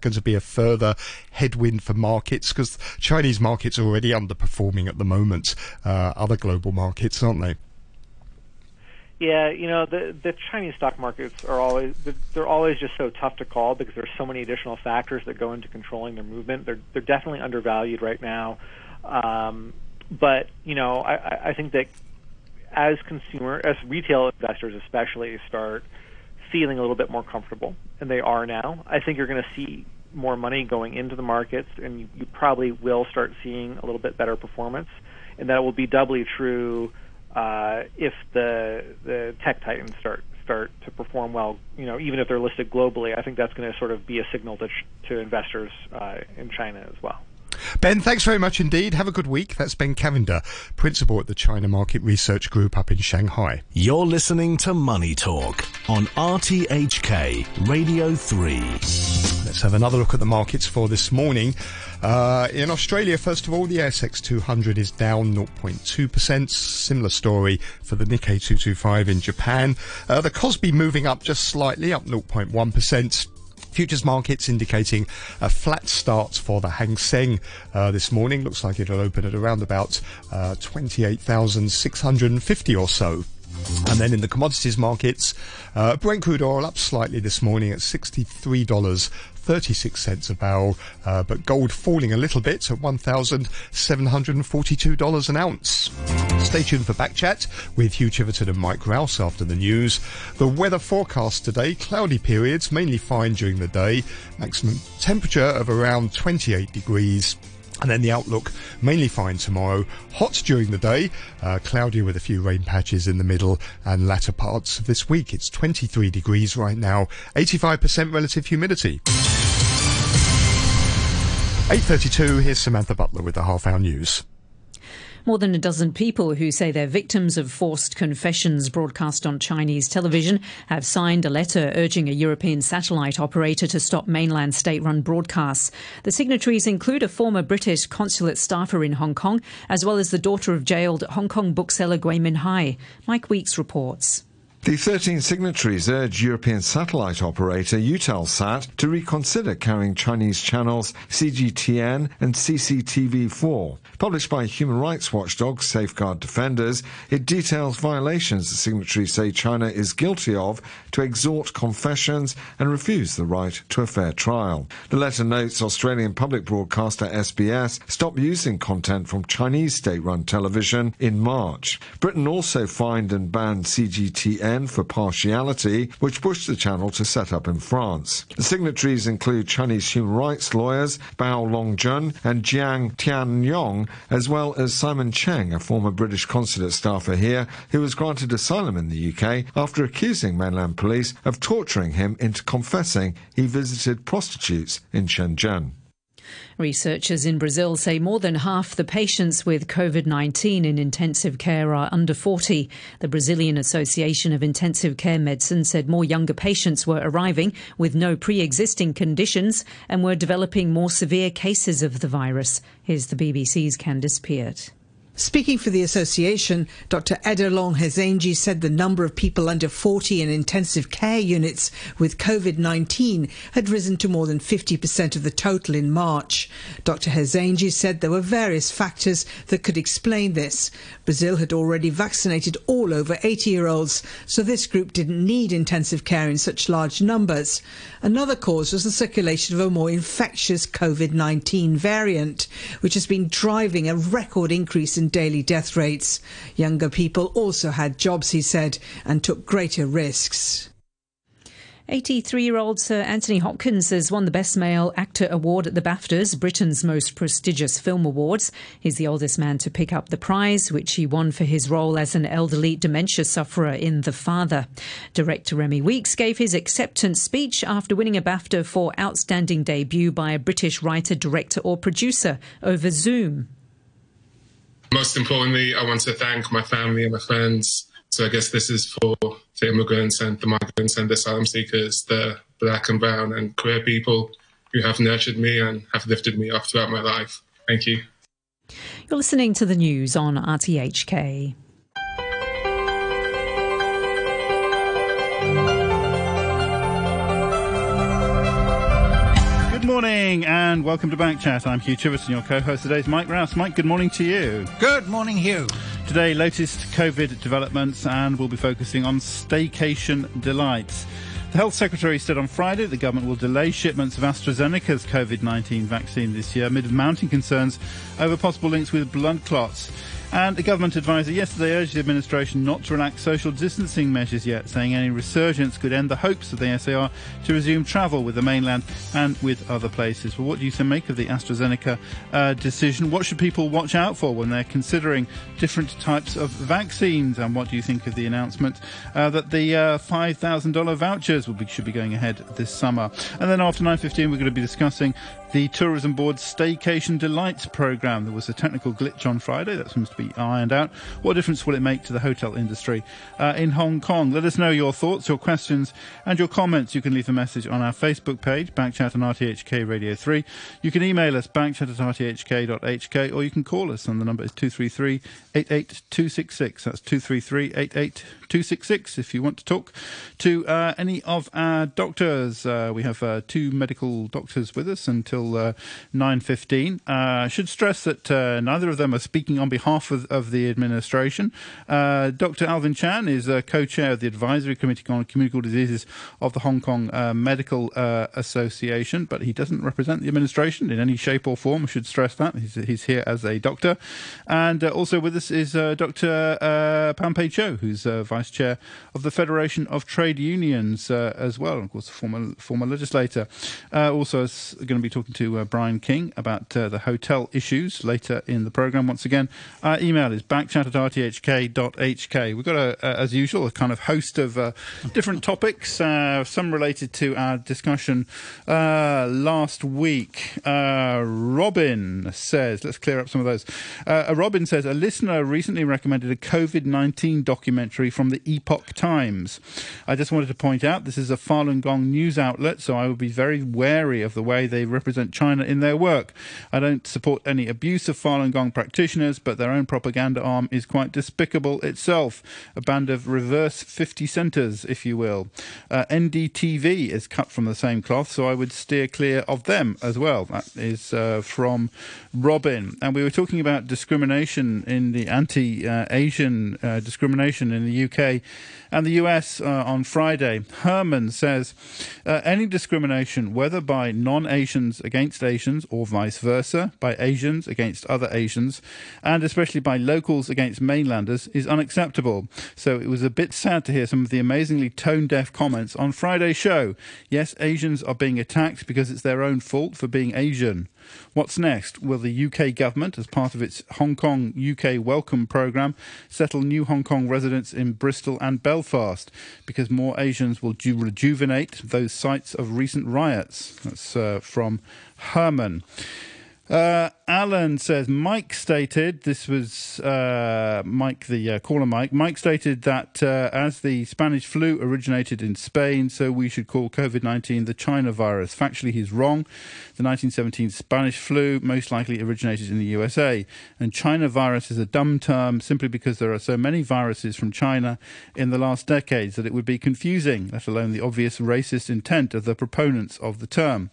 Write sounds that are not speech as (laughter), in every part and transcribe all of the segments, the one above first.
going to be a further headwind for markets? Because Chinese markets are already underperforming at the moment, uh, other global markets, aren't they? Yeah, you know the the Chinese stock markets are always they're always just so tough to call because there's so many additional factors that go into controlling their movement. They're they're definitely undervalued right now, um, but you know I, I think that as consumer as retail investors especially start feeling a little bit more comfortable, and they are now. I think you're going to see more money going into the markets, and you, you probably will start seeing a little bit better performance, and that will be doubly true uh, if the the tech titans start start to perform well. You know, even if they're listed globally, I think that's going to sort of be a signal to to investors uh, in China as well. Ben, thanks very much indeed. Have a good week. That's Ben Cavender, Principal at the China Market Research Group up in Shanghai. You're listening to Money Talk on RTHK Radio 3. Let's have another look at the markets for this morning. Uh, in Australia, first of all, the ASX 200 is down 0.2%. Similar story for the Nikkei 225 in Japan. Uh, the Kospi moving up just slightly, up 0.1%. Futures markets indicating a flat start for the Hang Seng uh, this morning. Looks like it'll open at around about uh, 28,650 or so. And then in the commodities markets, uh, Brent crude oil up slightly this morning at $63.36 a barrel, uh, but gold falling a little bit at $1,742 an ounce. Stay tuned for Backchat with Hugh Chiverton and Mike Rouse after the news. The weather forecast today, cloudy periods, mainly fine during the day, maximum temperature of around 28 degrees. And then the outlook mainly fine tomorrow. Hot during the day, uh, cloudy with a few rain patches in the middle and latter parts of this week. It's 23 degrees right now, 85% relative humidity. 8.32, here's Samantha Butler with the half hour news. More than a dozen people who say they're victims of forced confessions broadcast on Chinese television have signed a letter urging a European satellite operator to stop mainland state run broadcasts. The signatories include a former British consulate staffer in Hong Kong, as well as the daughter of jailed Hong Kong bookseller Gui Minhai. Mike Weeks reports. The 13 signatories urge European satellite operator Eutelsat to reconsider carrying Chinese channels CGTN and CCTV4. Published by human rights watchdog Safeguard Defenders, it details violations the signatories say China is guilty of to extort confessions and refuse the right to a fair trial. The letter notes Australian public broadcaster SBS stopped using content from Chinese state-run television in March. Britain also fined and banned CGTN for partiality, which pushed the channel to set up in France. The signatories include Chinese human rights lawyers Bao Longjun and Jiang Tianyong, as well as Simon Cheng, a former British consulate staffer here, who was granted asylum in the UK after accusing mainland police of torturing him into confessing he visited prostitutes in Shenzhen. Researchers in Brazil say more than half the patients with COVID 19 in intensive care are under 40. The Brazilian Association of Intensive Care Medicine said more younger patients were arriving with no pre existing conditions and were developing more severe cases of the virus. Here's the BBC's Candice Peart. Speaking for the association, Dr. Ederlon Rezende said the number of people under 40 in intensive care units with COVID 19 had risen to more than 50% of the total in March. Dr. Rezende said there were various factors that could explain this. Brazil had already vaccinated all over 80 year olds, so this group didn't need intensive care in such large numbers. Another cause was the circulation of a more infectious COVID 19 variant, which has been driving a record increase in daily death rates. Younger people also had jobs, he said, and took greater risks. 83 year old Sir Anthony Hopkins has won the Best Male Actor Award at the BAFTAs, Britain's most prestigious film awards. He's the oldest man to pick up the prize, which he won for his role as an elderly dementia sufferer in The Father. Director Remi Weekes gave his acceptance speech after winning a BAFTA for outstanding debut by a British writer, director, or producer over Zoom. Most importantly, I want to thank my family and my friends. So I guess this is for the immigrants and the migrants and the asylum seekers, the black and brown and queer people who have nurtured me and have lifted me up throughout my life. Thank you. You're listening to the news on RTHK. Morning and welcome to Backchat. I'm Hugh Chiverton, your co-host today is Mike Rouse. Mike, good morning to you. Good morning, Hugh. Today, latest COVID developments and we'll be focusing on staycation delights. The Health Secretary said on Friday the government will delay shipments of AstraZeneca's COVID 19 vaccine this year amid mounting concerns over possible links with blood clots. And a government advisor yesterday urged the administration not to relax social distancing measures yet, saying any resurgence could end the hopes of the SAR to resume travel with the mainland and with other places. Well, what do you make of the AstraZeneca uh, decision? What should people watch out for when they're considering different types of vaccines? And what do you think of the announcement uh, that the uh, $5,000 vouchers will be, should be going ahead this summer? And then after 9.15, we're going to be discussing the Tourism Board's Staycation Delights programme. There was a technical glitch on Friday that seems to be ironed out. What difference will it make to the hotel industry uh, in Hong Kong? Let us know your thoughts, your questions, and your comments. You can leave a message on our Facebook page, Backchat on RTHK Radio 3. You can email us, backchat at rthk.hk, or you can call us, and the number is 233 88266. That's 233 88266 if you want to talk to uh, any of our doctors. Uh, we have uh, two medical doctors with us until uh, 9.15. I uh, should stress that uh, neither of them are speaking on behalf of, of the administration. Dr. Alvin Chan is a co-chair of the Advisory Committee on Communicable Diseases of the Hong Kong Medical Association, but he doesn't represent the administration in any shape or form. I should stress that. He's, he's here as a doctor. And also with us is uh, Dr. Uh, Pan Pey-chyou, who's uh, Vice Chair of the Federation of Trade Unions uh, as well, of course, a former, former legislator. Uh, also, going to be talking to uh, Brian King about uh, the hotel issues later in the programme. Once again, our email is backchat at rthk.hk. We've got, a, a, as usual, a kind of host of uh, different topics, uh, some related to our discussion last week. Robin says, let's clear up some of those. Robin says, a listener listener recently recommended a COVID 19 documentary from the Epoch Times. I just wanted to point out this is a Falun Gong news outlet, so I would be very wary of the way they represent China in their work. I don't support any abuse of Falun Gong practitioners, but their own propaganda arm is quite despicable itself. A band of reverse 50 centers, if you will. Uh, NDTV is cut from the same cloth, so I would steer clear of them as well. That is uh, from Robin. And we were talking about discrimination in the the anti-Asian uh, discrimination in the UK and the US uh, on Friday. Herman says uh, any discrimination, whether by non-Asians against Asians or vice versa, by Asians against other Asians, and especially by locals against mainlanders, is unacceptable. So it was a bit sad to hear some of the amazingly tone-deaf comments on Friday's show. Yes, Asians are being attacked because it's their own fault for being Asian. What's next? Will the UK government, as part of its Hong Kong UK Welcome programme, settle new Hong Kong residents in Bristol and Belfast because more Asians will ju- rejuvenate those sites of recent riots? That's uh, from Herman. Uh, Alan says Mike stated this was uh, Mike, the uh, caller Mike. Mike stated that uh, as the Spanish flu originated in Spain, so we should call COVID 19 the China virus. Factually, he's wrong. The 1917 Spanish flu most likely originated in the USA. And China virus is a dumb term simply because there are so many viruses from China in the last decades that it would be confusing, let alone the obvious racist intent of the proponents of the term.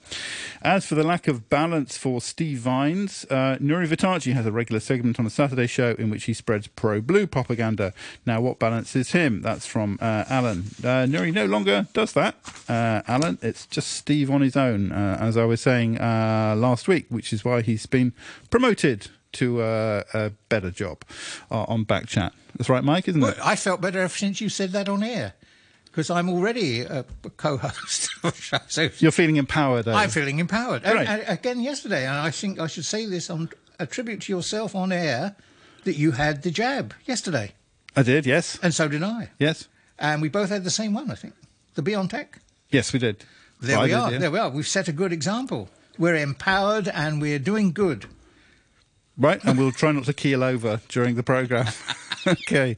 As for the lack of balance for Steve Vines. Uh, Nury Vittachi has a regular segment on a Saturday show in which he spreads pro blue propaganda. Now, what balances him? That's from uh, Alan. Uh, Nury no longer does that, uh, Alan. It's just Steve on his own, uh, as I was saying uh, last week, which is why he's been promoted to uh, a better job uh, on Backchat. That's right, Mike, isn't well, it? I felt better ever since you said that on air because I'm already a co-host of a show. So You're feeling empowered. I'm feeling empowered. And, and again yesterday, and I think I should say this on a tribute to yourself on air that you had the jab yesterday. I did, yes. And so did I. Yes. And we both had the same one, I think. The BioNTech. Yes, we did. There well, we did, are. Yeah. There we are. We've set a good example. We're empowered and we're doing good. Right, and we'll try not to keel over during the programme. (laughs) okay.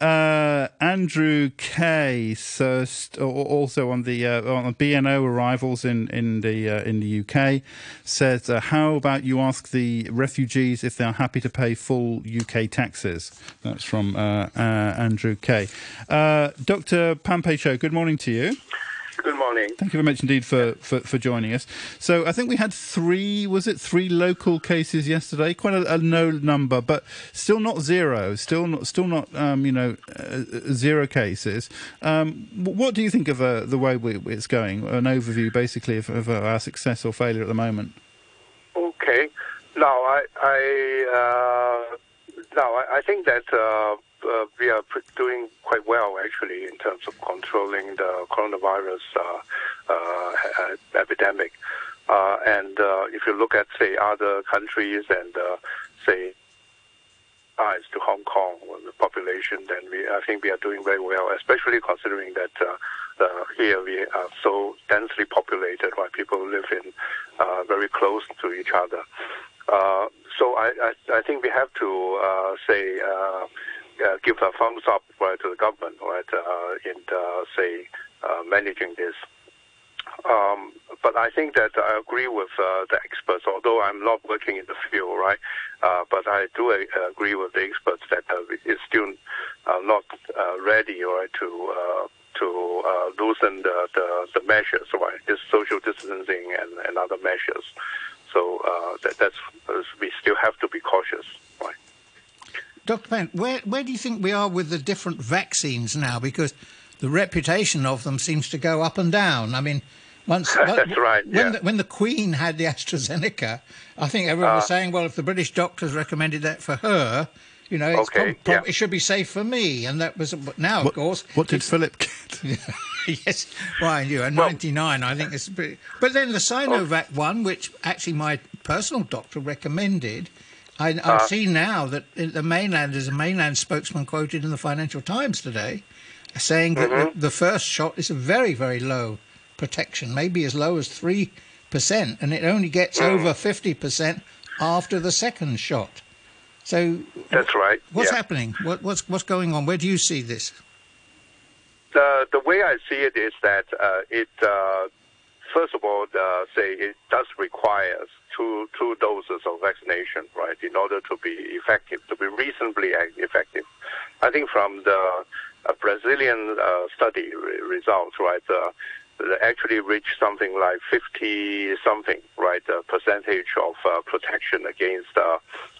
Uh, Andrew K. So also on the uh, on BNO arrivals in in the uh, in the UK says, uh, "How about you ask the refugees if they are happy to pay full UK taxes?" That's from uh, uh, Andrew K. Dr. Pan Pei Good morning to you. Good morning. Thank you very much indeed for, for, for, joining us. So I think we had three, was it three local cases yesterday? Quite a, a no number, but still not zero. Still not, still not, um, you know, uh, zero cases. Um, what do you think of uh, the way we, it's going? An overview, basically, of, of, our success or failure at the moment. Okay. Now I, I uh, now I, I think that uh, uh, we are doing quite well actually in terms of controlling the coronavirus uh, uh, epidemic. Uh, and uh, if you look at say other countries and uh, say eyes to Hong Kong the population, then we I think we are doing very well, especially considering that here we are so densely populated, while people live in very close to each other. so I, I, I think we have to say uh, give a thumbs up right, to the government right, uh, in uh, say uh, managing this. Um, but I think that I agree with uh, the experts, although I'm not working in the field, right? Uh, but I do agree with the experts that it's still not ready, right, to to loosen the, the, the, measures, right? This social distancing and, and other measures. So that, that's we still have to be cautious, right? Dr. Pan, where, where do you think we are with the different vaccines now? Because the reputation of them seems to go up and down. I mean, once (laughs) that's right. When, yeah. the, when the Queen had the (laughs) AstraZeneca, I think everyone uh, was saying, "Well, if the British doctors recommended that for her, you know, okay, prob- yeah. it should be safe for me." And that was now, what, of course. What did Philip get? (laughs) yes, Ryan, you are 99. I think it's pretty. But then the Sinovac oh. one, which actually my personal doctor recommended I, have uh, seen now that the mainland, is a mainland spokesman quoted in the Financial Times today, saying that mm-hmm. the, the, first shot is a very, very low protection, maybe as low as 3%, and it only gets mm. over 50% after the second shot. So that's right. What's yeah. happening? What, what's what's going on? Where do you see this? The the way I see it is that uh, it uh, first of all, uh, say it does require two two doses of vaccination, right, in order to be effective, to be reasonably effective. I think from the uh, Brazilian uh, study re- results, right, uh, actually reached something like 50 something, right, uh, percentage of uh, protection against uh,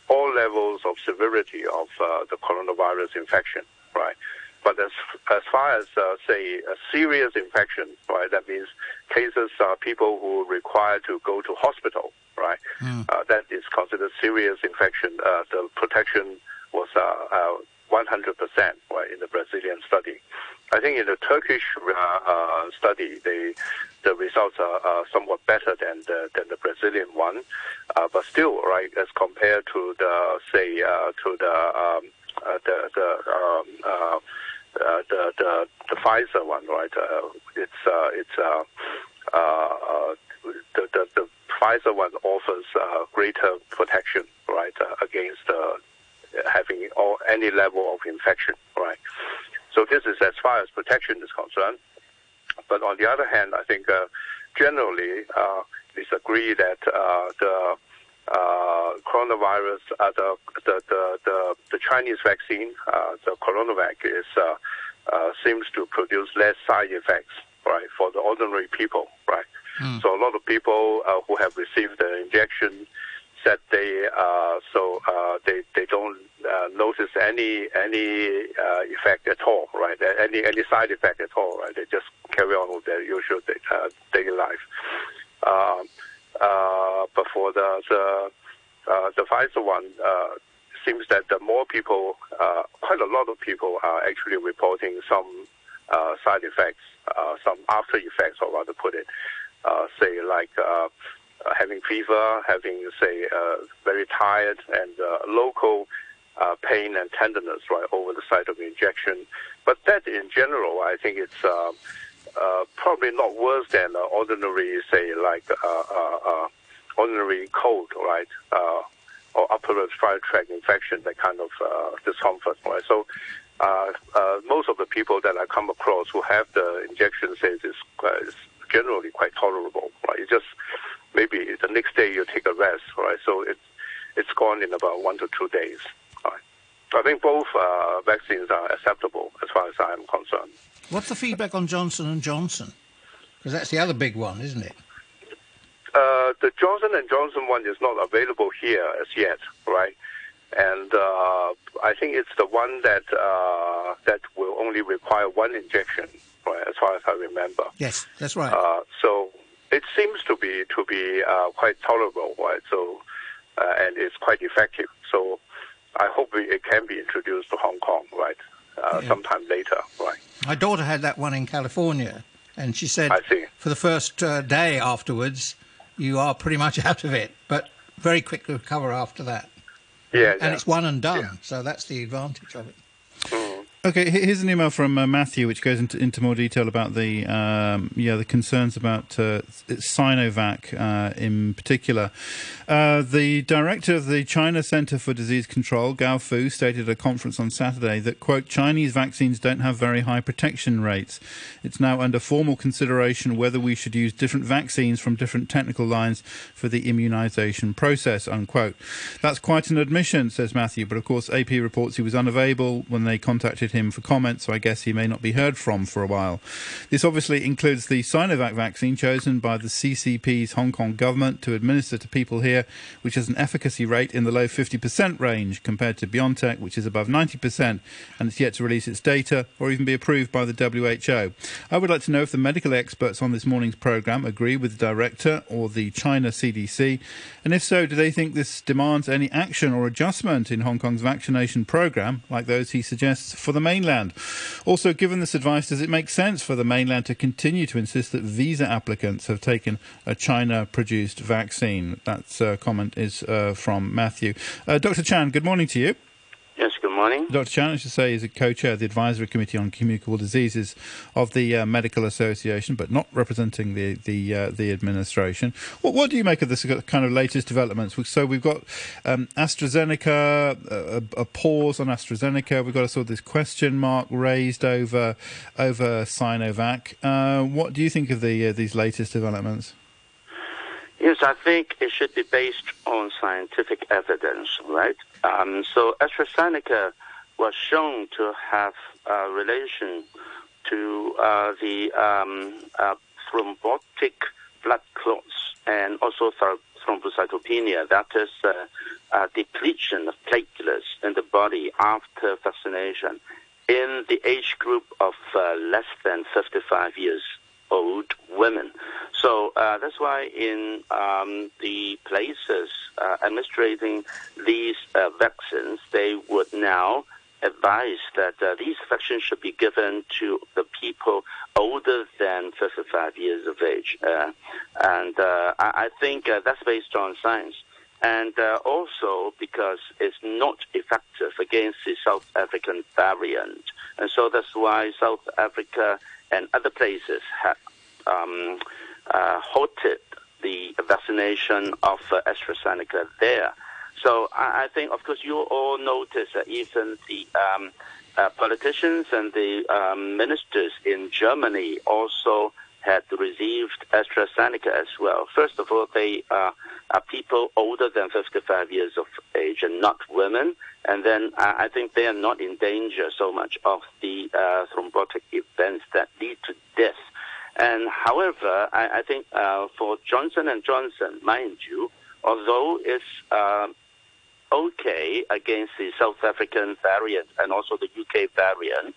all levels of severity of the coronavirus infection, right. But as as far as uh, say a serious infection, right? That means cases are people who require to go to hospital, right? Mm. Uh, that is considered serious infection. Uh, the protection was 100% uh, right, in the Brazilian study. I think in the Turkish uh, uh, study, they, the results are, are, somewhat better than the, than the Brazilian one, but still, right, as compared to the say to the um, the, the um, uh, the, the the Pfizer one, right? Uh, it's uh, it's uh, uh, the, the the Pfizer one offers uh, greater protection, right, uh, against uh, having all, any level of infection, right? So this is as far as protection is concerned. But on the other hand, I think uh, generally uh, it's agreed that uh, the coronavirus, uh, the, the, the, the, the Chinese vaccine, uh, the CoronaVac, is, uh, uh, seems to produce less side effects, right, for the ordinary people, right? Mm. So a lot of people uh, who have received the injection said they, so they, they don't notice any, any effect at all, right? Any, any side effect at all, right? They just carry on with their usual day, daily life. Um, uh, but for the the, uh, the Pfizer one, uh, seems that the more people, uh, quite a lot of people are actually reporting some uh, side effects, uh, some after effects, or rather put it, uh, say like uh, uh, having fever, having say uh, very tired and uh, local uh, pain and tenderness right over the site of injection. But that in general, I think it's. Uh, uh, probably not worse than uh, ordinary, say, like uh, uh, uh ordinary cold, right? Or upper respiratory tract infection, that kind of discomfort, right? So most of the people that I come across who have the injection says it's, it's generally quite tolerable, right? You just maybe the next day you take a rest, right? So it's it's gone in about one to two days. I think both vaccines are acceptable as far as I am concerned. What's the feedback on Johnson and Johnson? Because that's the other big one, isn't it? Uh, the Johnson and Johnson one is not available here as yet, right? And uh, I think it's the one that uh, that will only require one injection, right? As far as I remember. Yes, that's right. Uh, so it seems to be to be uh, quite tolerable, right? So uh, and it's quite effective. So I hope it can be introduced to Hong Kong, right? Uh, Yeah. Sometime later, right? My daughter had that one in California, and she said I see. for the first uh, day afterwards, you are pretty much (laughs) out of it, but very quick to recover after that. Yeah, And yeah. it's one and done, so that's the advantage of it. Okay, here's an email from uh, Matthew, which goes into, into more detail about the um, yeah the concerns about uh, Sinovac uh, in particular. Uh, the director of the China Center for Disease Control, Gao Fu, stated at a conference on Saturday that quote Chinese vaccines don't have very high protection rates. It's now under formal consideration whether we should use different vaccines from different technical lines for the immunization process. Unquote. That's quite an admission, says Matthew. But of course, AP reports he was unavailable when they contacted him for comment, so I guess he may not be heard from for a while. This obviously includes the Sinovac vaccine chosen by the CCP's Hong Kong government to administer to people here, which has an efficacy rate in the low 50% range compared to BioNTech, which is above 90%, and it's yet to release its data or even be approved by the WHO. I would like to know if the medical experts on this morning's programme agree with the director or the China CDC, and if so, do they think this demands any action or adjustment in Hong Kong's vaccination programme, like those he suggests for the mainland? Also, given this advice, does it make sense for the mainland to continue to insist that visa applicants have taken a China produced vaccine? That uh, comment is uh, from Matthew. Uh, Dr. Chan, good morning to you. Yes, good morning. Dr. Chan, I should say, is a co-chair of the Advisory Committee on Communicable Diseases of the uh, Medical Association, but not representing the the uh, the administration. What, what do you make of this kind of latest developments? So we've got um, AstraZeneca, a, a pause on AstraZeneca. We've got a sort of this question mark raised over over Sinovac. Uh, what do you think of the uh, these latest developments? Yes, I think it should be based on scientific evidence, right? Um, so AstraZeneca was shown to have a relation to uh, the um, uh, thrombotic blood clots and also th- thrombocytopenia, that is uh, uh, depletion of platelets in the body after vaccination in the age group of uh, less than 55 years. So uh, that's why in um, the places uh, administrating these uh, vaccines, they would now advise that uh, these vaccines should be given to the people older than 55 years of age. Uh, and uh, I, I think that's based on science. And also because it's not effective against the South African variant. And so that's why South Africa and other places have um, halted the vaccination of uh, AstraZeneca there. So I, I think, of course, you all notice that even the um, uh, politicians and the um, ministers in Germany also had received AstraZeneca as well. First of all, they uh, are people older than 55 years of age and not women. And then uh, I think they are not in danger so much of the uh, thrombotic events that lead to death. And however, I, I think uh, for Johnson and Johnson, mind you, although it's uh, okay against the South African variant and also the UK variant,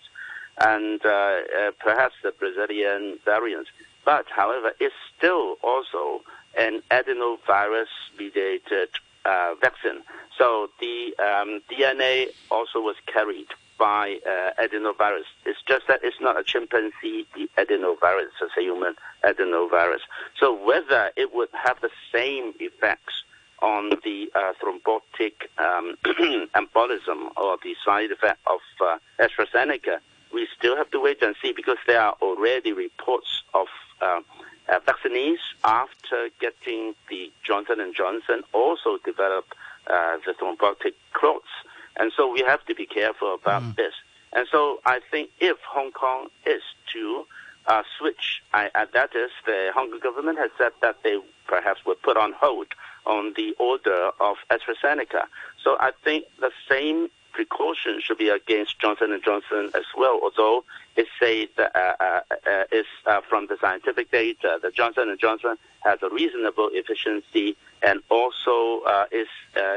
and uh, uh, perhaps the Brazilian variant, but however, it's still also an adenovirus-mediated uh, vaccine. So the um, DNA also was carried by uh, adenovirus. It's just that it's not a chimpanzee adenovirus, it's a human adenovirus. So whether it would have the same effects on the uh, thrombotic um, (clears throat) embolism or the side effect of uh, AstraZeneca, we still have to wait and see because there are already reports of uh, uh, vaccinees after getting the Johnson and Johnson also develop uh, the thrombotic clots. And so we have to be careful about Mm. this. And so I think if Hong Kong is to uh, switch, I, uh, that is, the Hong Kong government has said that they perhaps would put on hold on the order of AstraZeneca. So I think the same precaution should be against Johnson Johnson as well. Although it says that uh, uh, uh, is uh, from the scientific data that Johnson and Johnson has a reasonable efficiency and also is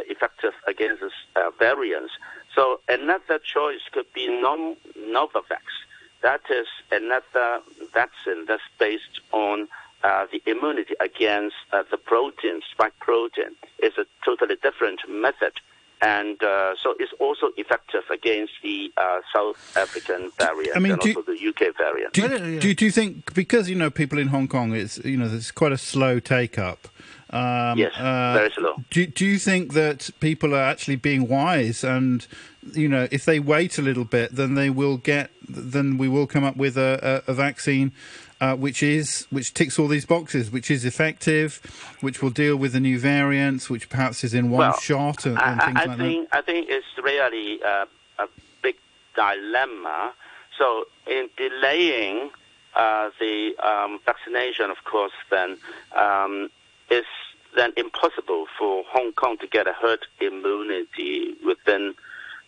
effective against variants. So another choice could be non Novavax. That is another vaccine that's based on uh, the immunity against uh, the protein, spike protein, is a totally different method. And uh, so it's also effective against the uh, South African variant I mean, and also the UK variant. Do, do, do, you think, because, you know, people in Hong Kong, it's, you know, it's quite a slow take-up, um, yes, uh, very slow. Do, do you think that people are actually being wise and, you know, if they wait a little bit, then they will get, then we will come up with a, a, a vaccine uh, which is which ticks all these boxes, which is effective, which will deal with the new variants, which perhaps is in one well, shot and, and I, things I like think, that. I think it's really uh, a big dilemma. So in delaying uh, the um, vaccination, of course, then um, it's then impossible for Hong Kong to get a herd immunity within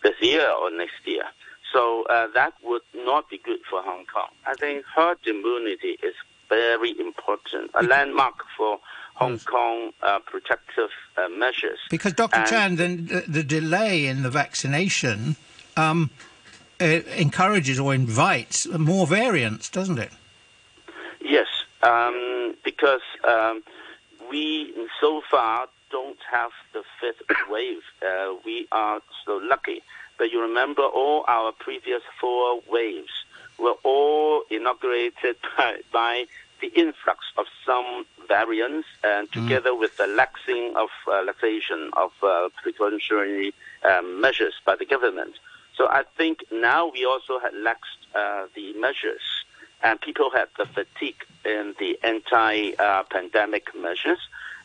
this year or next year. So uh, that would not be good for Hong Kong. I think herd immunity is very important, a landmark for Hong Kong uh, protective uh, measures. Because Dr. And Chan, then the, the, delay in the vaccination um, encourages or invites more variants, doesn't it? Yes, um, because um, we so far don't have the fifth wave. Uh, we are so lucky but you remember all our previous four waves were all inaugurated (laughs) by, by the influx of some variants and mm. together mm. with the laxing of uh, laxation of uh, precautionary um, measures by the government. So I think now we also had laxed uh, the measures and people had the fatigue in the anti-pandemic measures.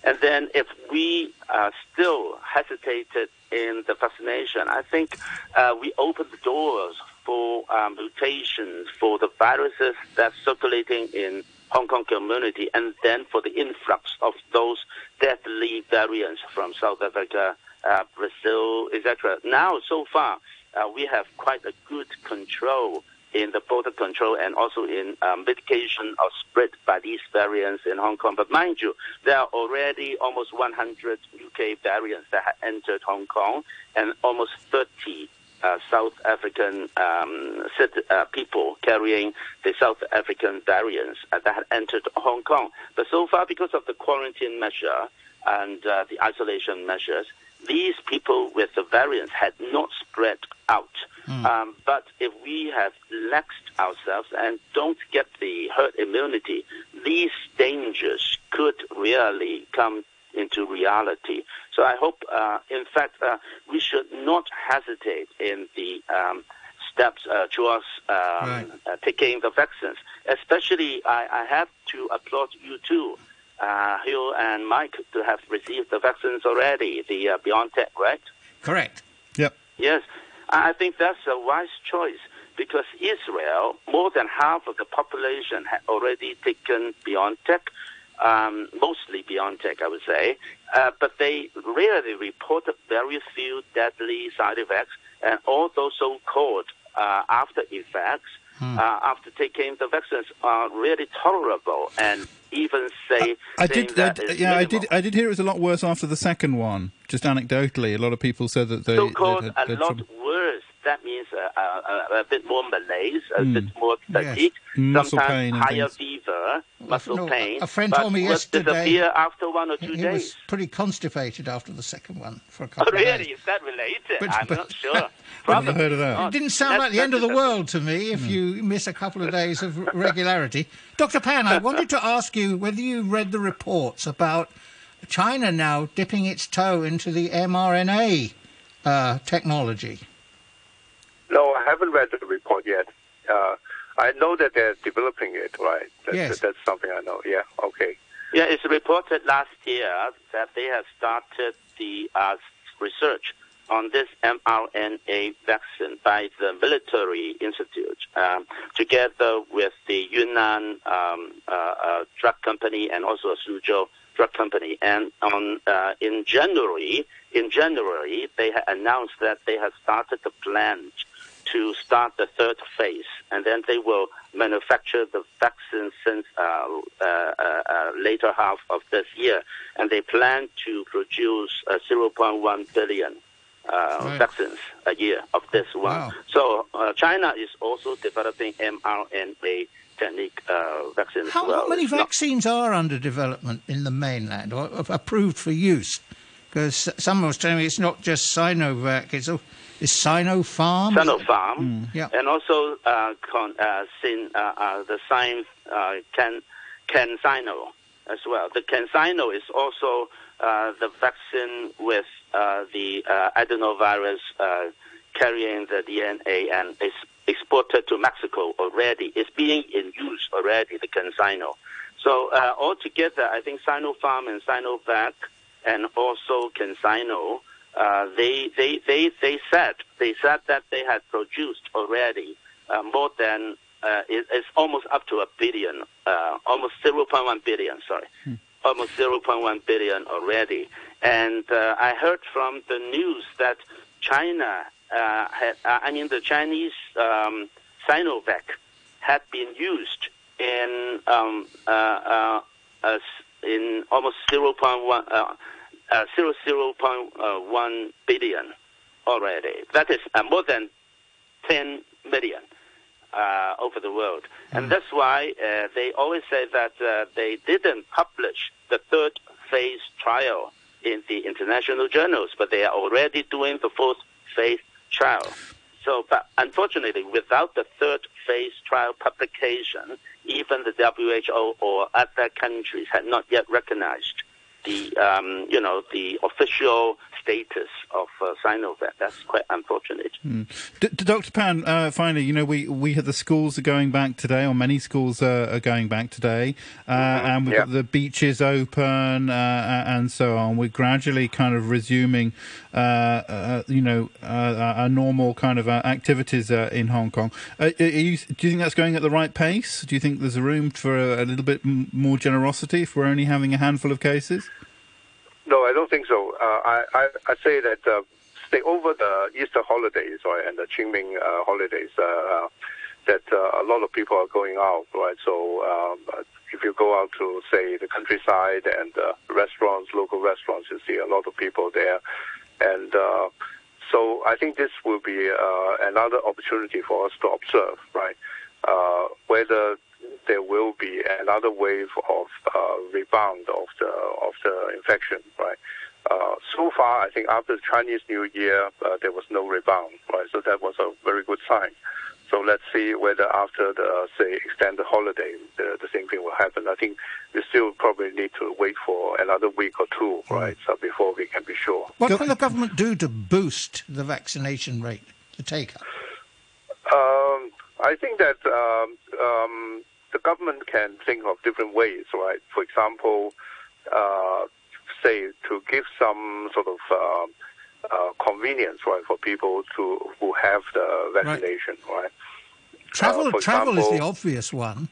And then if we uh, still hesitated in the vaccination, I think uh, we opened the doors for um, mutations for the viruses that's circulating in Hong Kong community, and then for the influx of those deadly variants from South Africa, uh, Brazil, etc. Now, so far, uh, we have quite a good control in the border control and also in um, mitigation of spread by these variants in Hong Kong. But mind you, there are already almost 100 UK variants that have entered Hong Kong and almost 30 uh, South African um, uh, people carrying the South African variants uh, that have entered Hong Kong. But so far, because of the quarantine measure and uh, the isolation measures, these people with the variants had not spread out. Mm. Um, but if we have laxed ourselves and don't get the herd immunity, these dangers could really come into reality. So I hope, uh, in fact, uh, we should not hesitate in the um, steps uh, towards um, right. Uh, taking the vaccines. Especially, I, I, have to applaud you too, uh, Hugh and Mike, to have received the vaccines already, the uh, BioNTech, right? Correct. Yep. Yes. I think that's a wise choice because Israel, more than half of the population had already taken BioNTech, um, mostly BioNTech, I would say, uh, but they rarely reported very few deadly side effects, and all those so-called uh, after effects hmm. uh, after taking the vaccines are really tolerable and even say I, I did, I, yeah, minimal. I did. I did hear it was a lot worse after the second one. Just anecdotally, a lot of people said that they had, had a lot trouble. That means a, a, a, bit more malaise, a mm. bit more fatigue, yes. sometimes higher fever, muscle no, pain. A friend told me yesterday. disappear after one or two he days. was pretty constipated after the second one for a (laughs) couple oh, of really? days. Is that related? But, I'm but, not sure. (laughs) Probably. Never heard of that. It didn't sound that's, like the end of the world to me if mm. you miss a couple of days of regularity. (laughs) Dr. Pan, I wanted to ask you whether you read the reports about China now dipping its toe into the mRNA uh, technology. No, I haven't read the report yet. Uh, I know that they're developing it, right? That's, yes. That's something I know. Yeah, okay. Yeah, it's reported last year that they have started the uh, research on this mRNA vaccine by the Military Institute, um, together with the Yunnan um, uh, uh, drug company and also Suzhou drug company. And on uh, in January, in January, they had announced that they had started the plan to start the third phase, and then they will manufacture the vaccine since uh, uh, uh, uh later half of this year, and they plan to produce uh, 0.1 billion uh, right. vaccines a year of this one. Wow. So China is also developing mRNA technique uh, vaccines. How, well. how many vaccines are under development in the mainland or approved for use? Because someone was telling me it's not just Sinovac, it's, it's Sinopharm. Sinopharm, mm. yeah. and also uh, con, uh, sin, uh, uh, the Sin, uh, Can, CanSino as well. The CanSino is also uh, the vaccine with the adenovirus carrying the DNA and it's exported to Mexico already. It's being in use already, the CanSino. So uh, altogether, I think Sinopharm and Sinovac and also CanSino, uh, they, they, they, they said they said that they had produced already uh, more than uh, it, it's almost up to a billion, uh, almost 0.1 billion. Sorry, hmm. almost 0.1 billion already. And uh, I heard from the news that China uh, had, I mean, the Chinese um, Sinovac had been used in um, uh, uh, in almost 0.1 uh, uh, 0.1 billion already. That is uh, more than 10 million uh, over the world. Mm. And that's why uh, they always say that uh, they didn't publish the third phase trial in the international journals, but they are already doing the fourth phase trial. So, but unfortunately, without the third phase trial publication, even the WHO or other countries had not yet recognized the, um, you know, the official status of uh, Sinovac. That's quite unfortunate. Mm. D- Dr. Pan, uh, finally, you know, we, we have the schools are going back today, or many schools are, are going back today, uh, mm-hmm. and we've yeah. got the beaches open uh, and so on. We're gradually kind of resuming, uh, uh, you know, our normal kind of activities in Hong Kong. You, do you think that's going at the right pace? Do you think there's a room for a, a little bit more generosity if we're only having a handful of cases? No, I don't think so. Uh, I, I I say that uh, stay over the Easter holidays right, and the Qingming uh, holidays. Uh, uh, that uh, a lot of people are going out, right? So um, if you go out to say the countryside and restaurants, local restaurants, you see a lot of people there, and so I think this will be another opportunity for us to observe, right? whether there will be another wave of uh, rebound of the of the infection, right? Uh, so far, I think after the Chinese New Year, uh, there was no rebound, right? So that was a very good sign. So let's see whether after the say extended holiday, the, the same thing will happen. I think we still probably need to wait for another week or two, right? So before we can be sure. What can the government do to boost the vaccination rate, the take up? Um, I think that um, um, the government can think of different ways, right? For example, uh, say to give some sort of uh, uh, convenience, right, for people to who have the vaccination, right? right? Travel, uh, travel example, is the obvious one.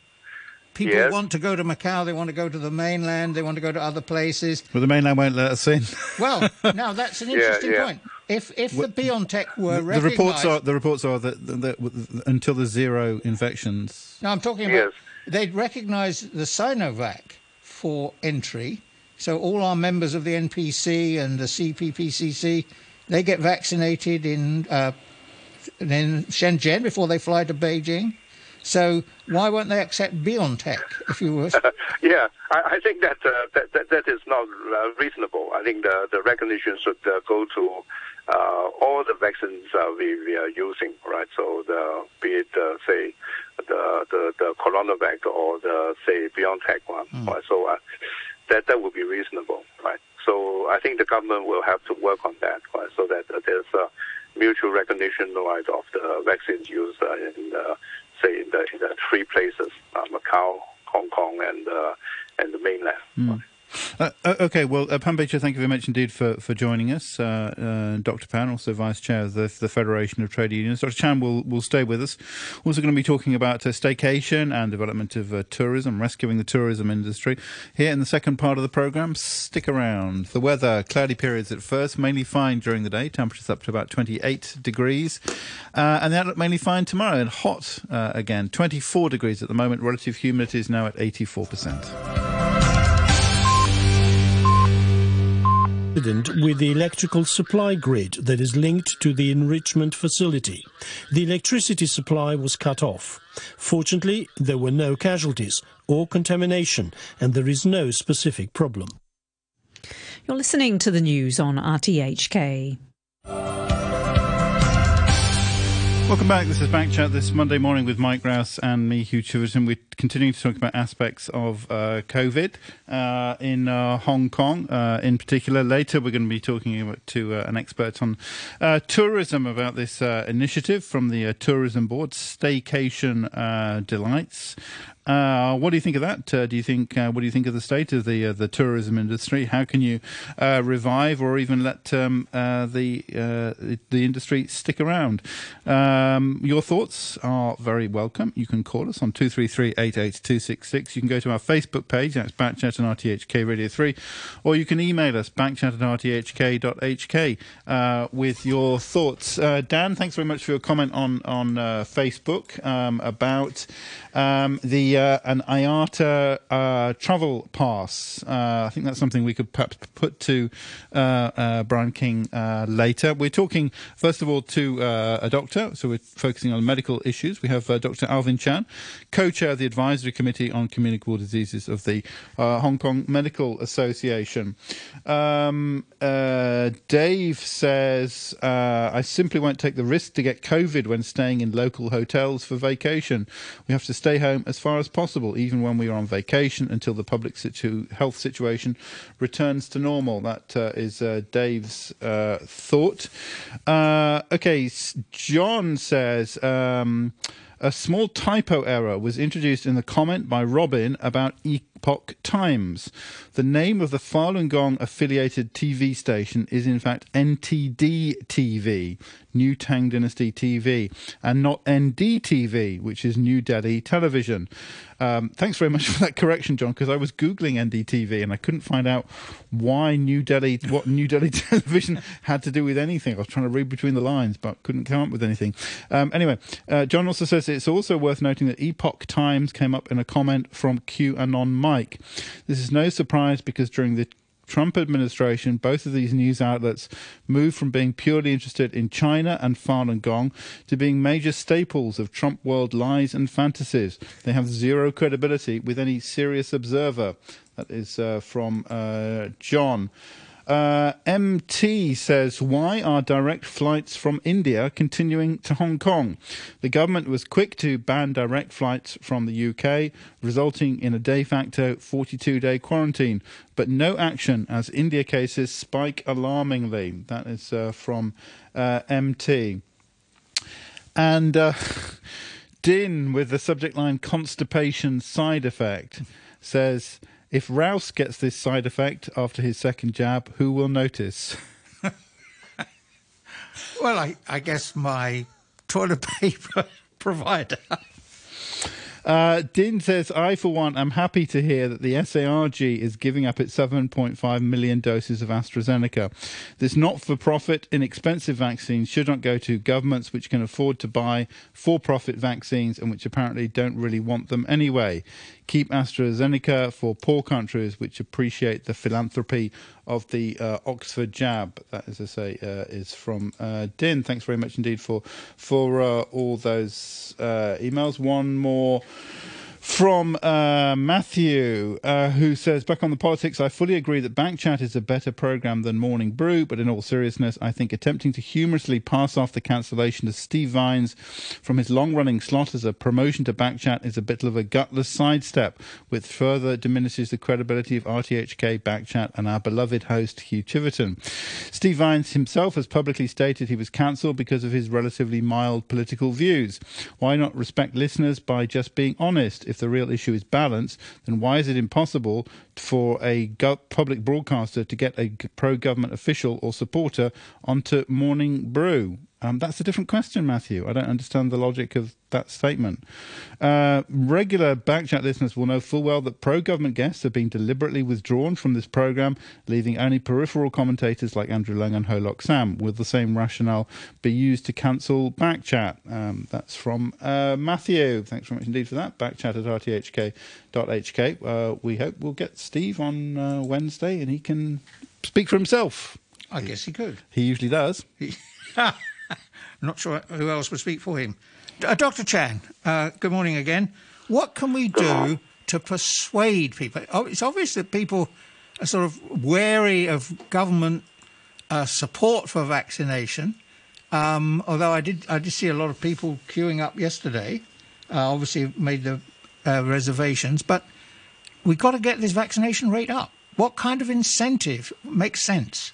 People yes. want to go to Macau. They want to go to the mainland. They want to go to other places. Well, the mainland won't let us in. well, (laughs) now that's an interesting yeah, yeah. point. If if the BioNTech were the, the reports are the reports are that, that, that, until there's zero infections. No, I'm talking about yes they'd recognise the Sinovac for entry. So all our members of the NPC and the CPPCC, they get vaccinated in uh, in Shenzhen before they fly to Beijing. So why won't they accept BioNTech, if you wish? (laughs) yeah, I, I think that, uh, that, that that is not uh, reasonable. I think the the recognition should uh, go to uh, all the vaccines uh, we, we are using, right? So the be it uh, say the the the CoronaVac or the say BioNTech one, mm. right? So uh, that that would be reasonable, right? So I think the government will have to work on that, right? So that uh, there's a mutual recognition, right, of the vaccines used uh, in say in the, in the three places, uh, Macau, Hong Kong, and uh, and the mainland. Mm. Uh, okay, well, uh, Pan Pey-chyou, thank you very much indeed for, for joining us. Uh, uh Dr. Pan, also Vice Chair of the, the, Federation of Trade Unions. Dr. Chan will, will stay with us. We're also going to be talking about uh, staycation and development of uh, tourism, rescuing the tourism industry. Here in the second part of the programme, stick around. The weather, cloudy periods at first, mainly fine during the day, temperatures up to about 28 degrees. and the outlook mainly fine tomorrow and hot again, 24 degrees at the moment. Relative humidity is now at 84% with the electrical supply grid that is linked to the enrichment facility. The electricity supply was cut off. Fortunately, there were no casualties or contamination, and there is no specific problem. You're listening to the news on RTHK. Welcome back. This is Backchat this Monday morning with Mike Rouse and me, Hugh Chiverton. We're continuing to talk about aspects of uh, COVID uh, in uh, Hong Kong uh, in particular. Later, we're going to be talking to uh, an expert on uh, tourism about this initiative from the Tourism Board, Staycation Delights. Uh, what do you think of that? Uh, do you think uh, what do you think of the state of the uh, the tourism industry? How can you uh, revive or even let um, uh, the the industry stick around? Um, your thoughts are very welcome. You can call us on two three three eight eight two six six. You can go to our Facebook page. That's Backchat and RTHK Radio Three, or you can email us backchat at rthk.hk with your thoughts. Dan, thanks very much for your comment on on Facebook um, about um, uh, an IATA uh, travel pass. Uh, I think that's something we could perhaps put to uh, uh, Brian King uh, later. We're talking first of all to a doctor, so we're focusing on medical issues. We have Dr. Alvin Chan, co-chair of the advisory committee on communicable diseases of the Hong Kong Medical Association. Um, Dave says, "I simply won't take the risk to get COVID when staying in local hotels for vacation. We have to." stay home as far as possible, even when we are on vacation, until the public situ- health situation returns to normal. That uh, is uh, Dave's uh, thought. Uh, okay, John says. Um, a small typo error was introduced in the comment by Robin about Epoch Times. The name of the Falun Gong affiliated TV station is in fact NTD TV, New Tang Dynasty TV, and not NDTV, which is New Delhi Television. Um, thanks very much (laughs) for that correction, John, because I was Googling NDTV and I couldn't find out why New Delhi, what New Delhi (laughs) Television had to do with anything. I was trying to read between the lines, but couldn't come up with anything. Um, anyway, uh, John also says it's also worth noting that Epoch Times came up in a comment from QAnon Mike. This is no surprise because during the Trump administration, both of these news outlets moved from being purely interested in China and Falun Gong to being major staples of Trump world lies and fantasies. They have zero credibility with any serious observer. That is uh, from uh, John. Uh, MT says, Why are direct flights from India continuing to Hong Kong? The government was quick to ban direct flights from the UK, resulting in a de facto 42 day quarantine, but no action as India cases spike alarmingly. That is uh, from uh, MT. And uh, (laughs) Din, with the subject line constipation side effect, says, if Rouse gets this side effect after his second jab, who will notice? (laughs) well, I, I guess my toilet (laughs) paper provider. Uh, Din says, I, for one, am happy to hear that the SARG is giving up its 7.5 million doses of AstraZeneca. This not for profit, inexpensive vaccine should not go to governments which can afford to buy for profit vaccines and which apparently don't really want them anyway. Keep AstraZeneca for poor countries which appreciate the philanthropy of the uh, Oxford jab. That, as I say, uh, is from uh, Din. Thanks very much indeed for for uh, all those uh, emails. One more from uh, Matthew, uh, who says, Back on the politics, I fully agree that Backchat is a better programme than Morning Brew, but in all seriousness, I think attempting to humorously pass off the cancellation of Steve Vines from his long running slot as a promotion to Backchat is a bit of a gutless sidestep, which further diminishes the credibility of RTHK Backchat and our beloved host, Hugh Chiverton. Steve Vines himself has publicly stated he was cancelled because of his relatively mild political views. Why not respect listeners by just being honest? If the real issue is balance, then why is it impossible for a go- public broadcaster to get a pro government official or supporter onto Morning Brew? Um, that's a different question, Matthew. I don't understand the logic of that statement. Uh, regular Backchat listeners will know full well that pro government guests have been deliberately withdrawn from this programme, leaving only peripheral commentators like Andrew Leung and Ho Lok Sang. Will the same rationale be used to cancel Backchat? Um, that's from uh, Matthew. Thanks very much indeed for that. Backchat at rthk.hk. Uh, we hope we'll get Steve on uh, Wednesday and he can speak for himself. I guess he could. He usually does. (laughs) Not sure who else would speak for him. Uh, Dr. Chan, uh, good morning again. What can we do to persuade people? Oh, it's obvious that people are sort of wary of government uh, support for vaccination. Um, although I did, I did see a lot of people queuing up yesterday. Uh, obviously, made the uh, reservations, but we've got to get this vaccination rate up. What kind of incentive makes sense?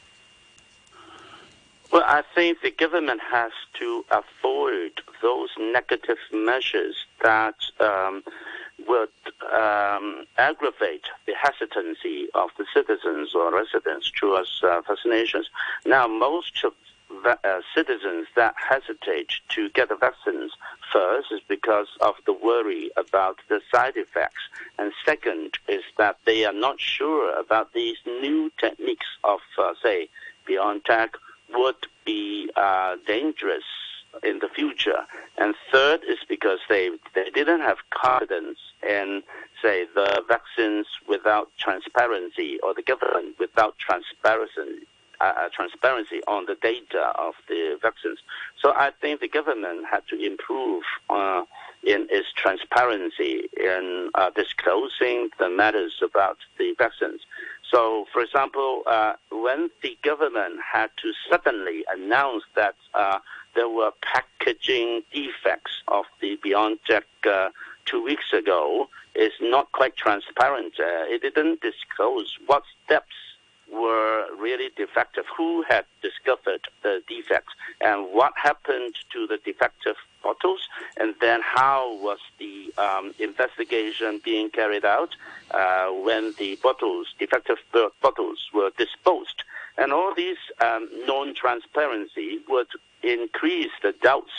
Well, I think the government has to avoid those negative measures that um, would um, aggravate the hesitancy of the citizens or residents towards uh, vaccinations. Now, most of the, uh, citizens that hesitate to get the vaccines first is because of the worry about the side effects. And second is that they are not sure about these new techniques of, uh, say, BioNTech would be uh, dangerous in the future. And third is because they they didn't have confidence in say the vaccines without transparency or the government without transparency. Uh, uh, transparency on the data of the vaccines. So I think the government had to improve uh, in its transparency in uh, disclosing the matters about the vaccines. So, for example, uh, when the government had to suddenly announce that uh, there were packaging defects of the BioNTech uh, two weeks ago, is not quite transparent. Uh, it didn't disclose what steps were really defective, who had discovered the defects, and what happened to the defective bottles, and then how was the um, investigation being carried out uh, when the bottles, defective bottles, were disposed. And all these um, non-transparency would increase the doubts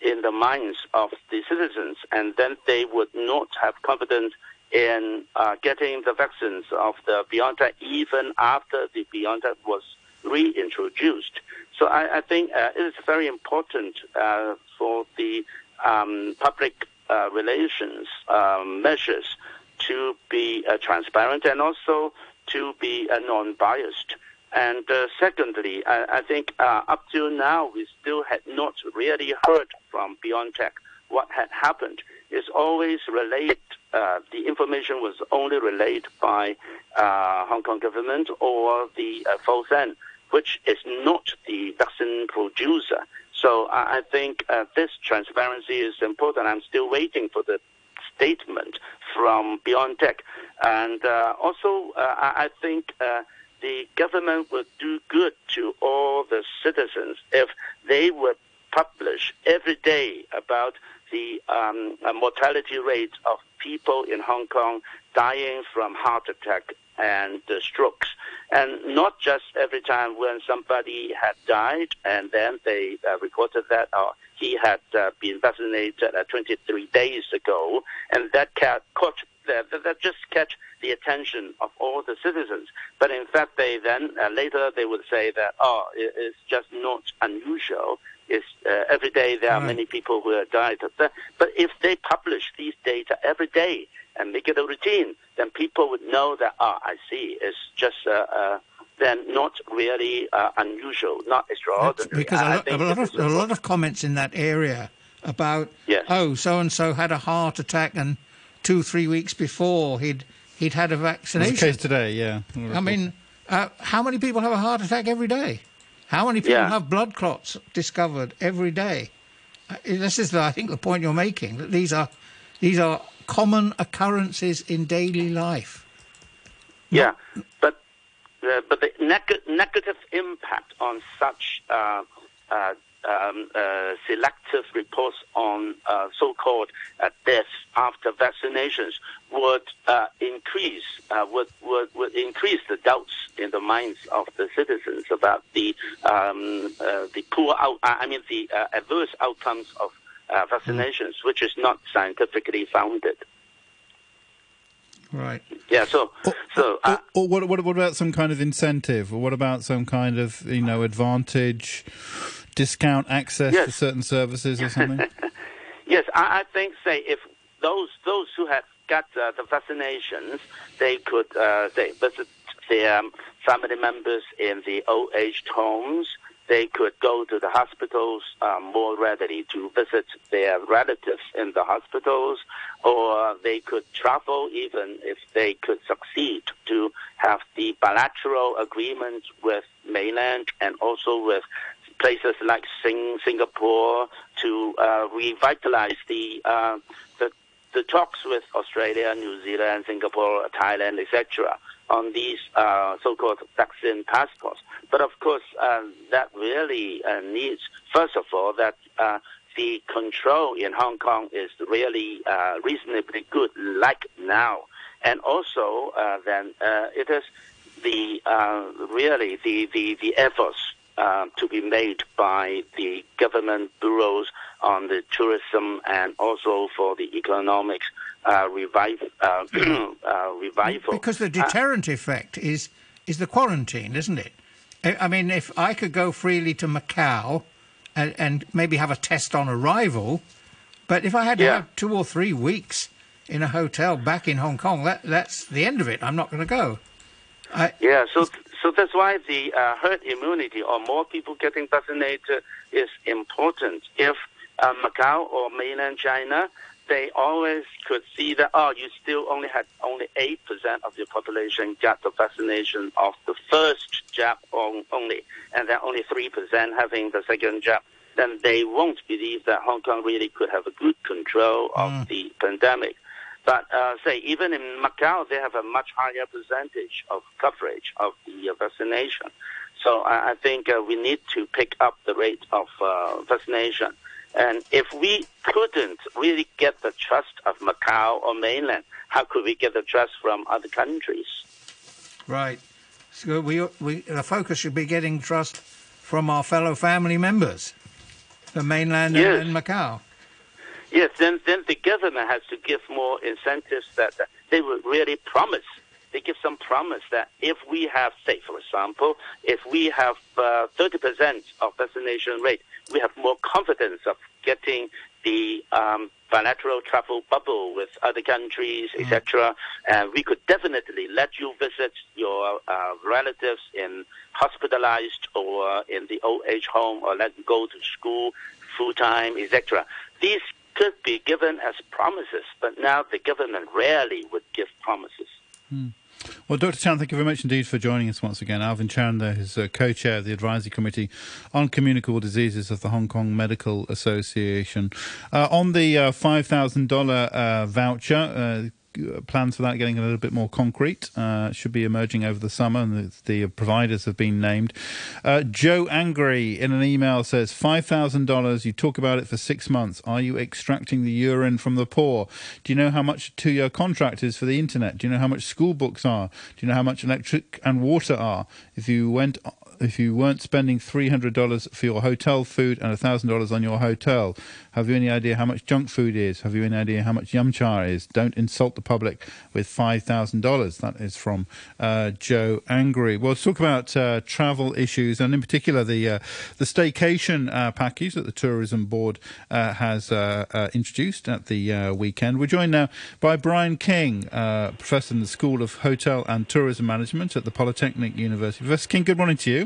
in the minds of the citizens, and then they would not have confidence in uh, getting the vaccines of the BioNTech even after the BioNTech was reintroduced. So I, I think uh, it is very important uh, for the um, public uh, relations um, measures to be uh, transparent and also to be uh, non-biased. And secondly, I, I think up till now we still had not really heard from BioNTech what had happened. It's always related uh, the information was only relayed by uh, Hong Kong government or the uh, Fosun, which is not the vaccine producer. So I, I think uh, this transparency is important. I'm still waiting for the statement from BioNTech. And uh, also, I think the government would do good to all the citizens if they would publish every day about the um, mortality rate of people in Hong Kong dying from heart attack and uh, strokes. And not just every time when somebody had died and then they uh, reported that uh, he had uh, been vaccinated uh, 23 days ago, and that caught, that, that just catch the attention of all the citizens. But in fact, they then uh, later they would say that oh, it's just not unusual. It's uh, every day there are right. many people who have died. But if they publish these data every day and make it a routine, then people would know that oh, I see. It's just. Uh, uh, then not really uh, unusual, not extraordinary. That's because a, lot, a, lot of, a lot of comments in that area about yes. oh, so and so had a heart attack and two, three weeks before he'd he'd had a vaccination. It's the case today, yeah. I mean, uh, how many people have a heart attack every day? How many people yeah. have blood clots discovered every day? Uh, this is, I think, the point you're making that these are these are common occurrences in daily life. Yeah, but uh, but the neg- negative impact on such uh, uh, um, uh, selective reports on uh, so-called uh, deaths after vaccinations would uh, increase uh, would, would would increase the doubts in the minds of the citizens about the um, uh, the poor out, I mean the adverse outcomes of vaccinations, mm. which is not scientifically founded. Right. Yeah. So, or, so. Uh, or, or, what, what, what about some kind of incentive, or what about some kind of you know advantage, discount access yes. to certain services or something? (laughs) yes, I, I, think say if those those who have got uh, the vaccinations, they could uh, they visit their um, family members in the old age homes they could go to the hospitals um, more readily to visit their relatives in the hospitals, or they could travel even if they could succeed to have the bilateral agreement with mainland and also with places like Sing- Singapore to uh, revitalize the, uh, the the talks with Australia, New Zealand, Singapore, Thailand, etc on these uh, so-called vaccine passports. But of course, uh, that really uh, needs, first of all, that uh, the control in Hong Kong is really reasonably good, like now, and also then it is the really the, the, the efforts to be made by the government bureaus on the tourism and also for the economics uh, revive, uh, (clears throat) uh, revival. Because the deterrent effect is is the quarantine, isn't it? I mean, if I could go freely to Macau and, and maybe have a test on arrival, but if I had to yeah. have two or three weeks in a hotel back in Hong Kong, that that's the end of it. I'm not going to go. I, yeah, so so that's why the uh, herd immunity or more people getting vaccinated is important. If uh, Macau or mainland China they always could see that oh, you still only had only eight percent of your population got the vaccination of the first jab only, and then only three percent having the second jab. Then they won't believe that Hong Kong really could have a good control of mm. the pandemic. But uh, say even in Macau, they have a much higher percentage of coverage of the uh, vaccination. So I, I think uh, we need to pick up the rate of uh, vaccination. And if we couldn't really get the trust of Macau or mainland, how could we get the trust from other countries? Right. So we, we, the focus should be getting trust from our fellow family members, the mainland yes. and, Macau. Yes, then, then the government has to give more incentives that, that they would really promise they give some promise that if we have, say, for example, if we have uh, 30% of vaccination rate, we have more confidence of getting the um, bilateral travel bubble with other countries, mm. etc. And we could definitely let you visit your uh, relatives in hospitalized or in the old age home, or let them go to school full time, etc. These could be given as promises, but now the government rarely would give promises. Mm. Well, Dr. Chan, thank you very much indeed for joining us once again. Alvin Chan, there, is uh, co-chair of the Advisory Committee on Communicable Diseases of the Hong Kong Medical Association. Uh, on the uh, $5,000 uh, voucher, uh, plans for that getting a little bit more concrete. Uh, should be emerging over the summer, and the, the providers have been named. Uh, Joe Angry in an email says $5,000. You talk about it for six months. Are you extracting the urine from the poor? Do you know how much a two year contract is for the internet? Do you know how much school books are? Do you know how much electric and water are? If you went if you weren't spending $300 for your hotel food and $1,000 on your hotel, have you any idea how much junk food is? Have you any idea how much yum cha is? Don't insult the public with $5,000. That is from uh, Joe Angry. Well, let's talk about uh, travel issues and in particular the, uh, the staycation uh, package that the Tourism Board uh, has uh, introduced at the weekend. We're joined now by Brian King, Professor in the School of Hotel and Tourism Management at the Polytechnic University. Professor King, good morning to you.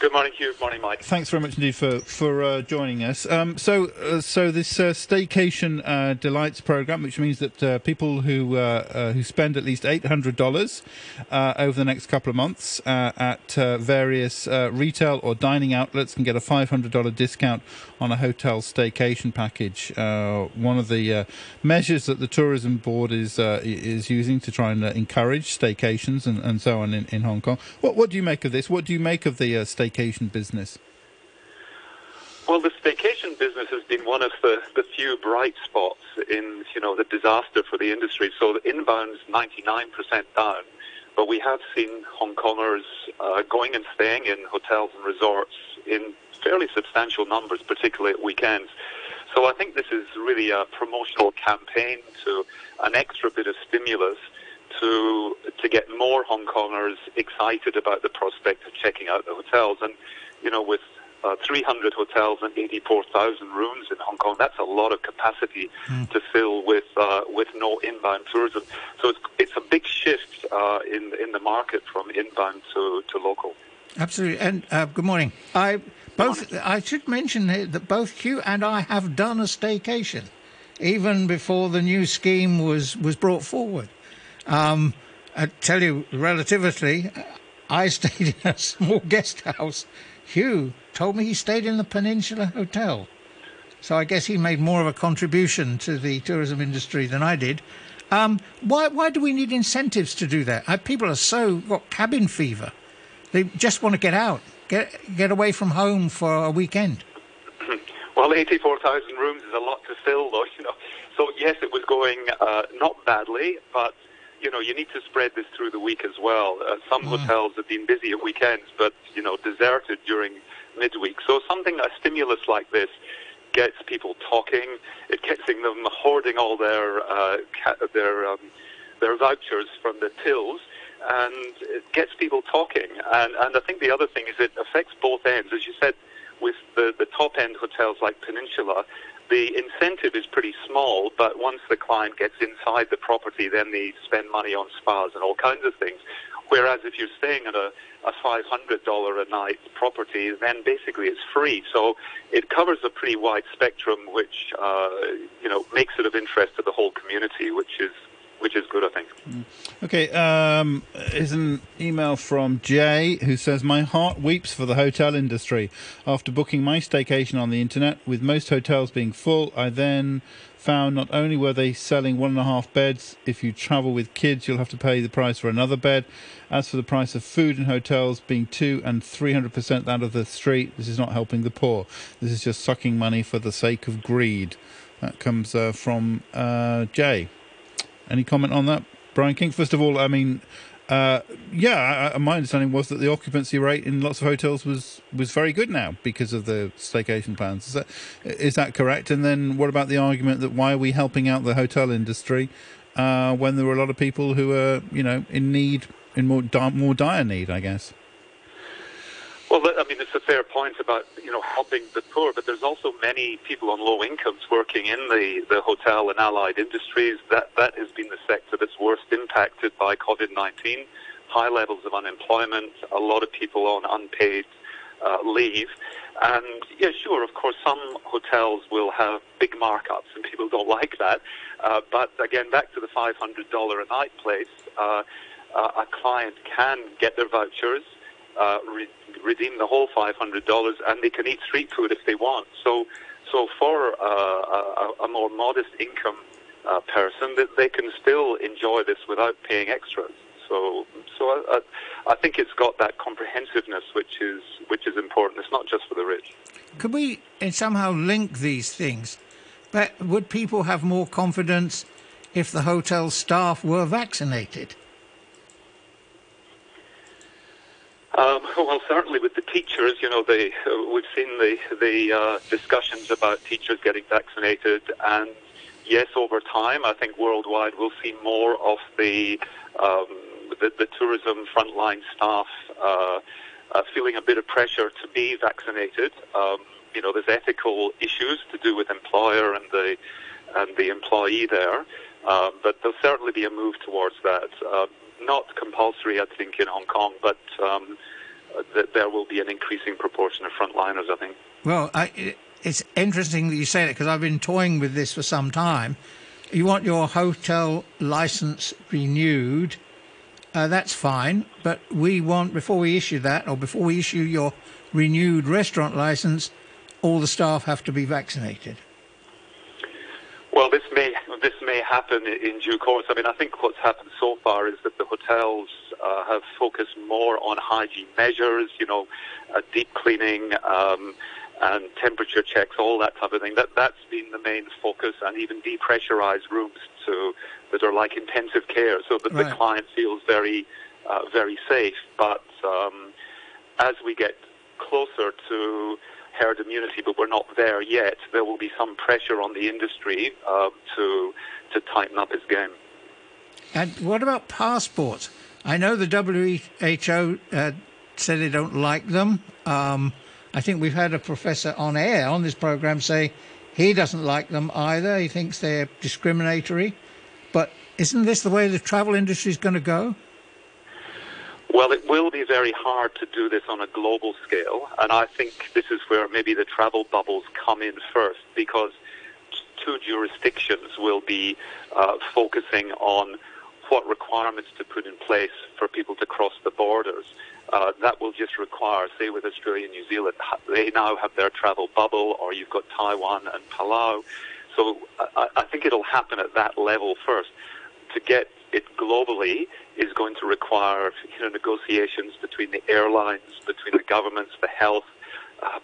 Good morning you. Good morning, Mike. Thanks very much indeed for for uh, joining us. Um, so, uh, so this uh, staycation uh, delights program, which means that uh, people who uh, who spend at least eight hundred dollars over the next couple of months at various retail or dining outlets can get a five hundred dollar discount on a hotel staycation package. one of the measures that the tourism board is is using to try and encourage staycations and, and so on in, in Hong Kong. What what do you make of this? What do you make of the staycation business? Well, the staycation business has been one of the, the few bright spots in, you know, the disaster for the industry. So the inbound's 99% down, but we have seen Hong Kongers uh, going and staying in hotels and resorts in fairly substantial numbers, particularly at weekends. So I think this is really a promotional campaign to an extra bit of stimulus to to get more Hong Kongers excited about the prospect of checking out the hotels. And you know, with uh, 300 hotels and 84,000 rooms in Hong Kong. That's a lot of capacity mm. to fill with uh, with no inbound tourism. So it's it's a big shift uh, in in the market from inbound to, to local. Absolutely. And uh, good morning. I both I should mention that both Hugh and I have done a staycation, even before the new scheme was was brought forward. Um, I tell you, relatively, I stayed in a small (laughs) guest house. Hugh told me he stayed in the Peninsula Hotel. So I guess he made more of a contribution to the tourism industry than I did. Um, why, why do we need incentives to do that? Uh, people are so got cabin fever. They just want to get out, get get away from home for a weekend. (laughs) Well, 84,000 rooms is a lot to fill, though. (laughs) You know, so yes, it was going uh, not badly, but you know, you need to spread this through the week as well. Uh, some mm. hotels have been busy at weekends, but you know, deserted during midweek. So something, a stimulus like this, gets people talking. It gets them hoarding all their uh, ca- their um, their vouchers from the tills, and it gets people talking. And and I think the other thing is it affects both ends, as you said, with the the top end hotels like Peninsula. The incentive is pretty small, but once the client gets inside the property, then they spend money on spas and all kinds of things. Whereas if you're staying at a, a $500 a night property, then basically it's free. So it covers a pretty wide spectrum, which uh, you know makes it of interest to the whole community, which is which is good, I think. Mm. Okay, um, here's an email from Jay who says, My heart weeps for the hotel industry. After booking my staycation on the internet, with most hotels being full, I then found not only were they selling one and a half beds, if you travel with kids, you'll have to pay the price for another bed. As for the price of food in hotels being two and three hundred percent out of the street, this is not helping the poor. This is just sucking money for the sake of greed. That comes uh, from uh, Jay. Any comment on that, Brian King? First of all, I mean, uh, yeah, I, my understanding was that the occupancy rate in lots of hotels was, was very good now because of the staycation plans. Is that is that correct? And then what about the argument that why are we helping out the hotel industry uh, when there were a lot of people who are you know in need in more more dire need, I guess. Well, I mean, it's a fair point about you know helping the poor, but there's also many people on low incomes working in the, the hotel and allied industries. That that has been the sector that's worst impacted by COVID-19. High levels of unemployment, a lot of people on unpaid uh, leave, and yeah, sure, of course, some hotels will have big markups, and people don't (laughs) like that. Uh, but again, back to the $500 a night place, uh, uh, a client can get their vouchers. Uh, re- redeem the whole $500 and they can eat street food if they want. So, so for uh, a, a, more modest income uh, person, that they can still enjoy this without paying extras. So, so I, I, think it's got that comprehensiveness, which is which is important. It's not just for the rich. Could we somehow link these things? But would people have more confidence if the hotel staff were vaccinated? Um, (laughs) well, certainly with the teachers, you know, they, uh, we've seen the the uh, discussions about teachers getting vaccinated, and yes, over time, I think worldwide we'll see more of the um, the, the, tourism frontline staff uh, uh, feeling a bit of pressure to be vaccinated. Um, you know, there's ethical issues to do with employer and the and the employee there, um, but there'll certainly be a move towards that. Not compulsory, I think, in Hong Kong, but um, that there will be an increasing proportion of frontliners, I think. Well, I, it's interesting that you say that because I've been toying with this for some time. You want your hotel license renewed, uh, that's fine, but we want, before we issue that, or before we issue your renewed restaurant license, all the staff have to be vaccinated. Well, this may this may happen in due course. I mean, I think what's happened so far is that the hotels uh, have focused more on hygiene measures, you know, uh, deep cleaning, um, and temperature checks, all that type of thing. That that's been the main focus, and even depressurized rooms to that are like intensive care, so that Right. the client feels very uh, very safe. But um, as we get closer to herd immunity, but we're not there yet, there will be some pressure on the industry uh, to to tighten up its game. And what about passports? I know the WHO uh, said they don't like them. Um, I think we've had a professor on air on this program say he doesn't like them either. He thinks they're discriminatory. But isn't this the way the travel industry is going to go? Well, it will be very hard to do this on a global scale, and I think this is where maybe the travel bubbles come in first, because two jurisdictions will be uh, focusing on what requirements to put in place for people to cross the borders. Uh, that will just require, say, with Australia and New Zealand, they now have their travel bubble, or you've got Taiwan and Palau. So I, I think it'll happen at that level first. To get it globally is going to require you know, negotiations between the airlines, between the governments, the health, uh,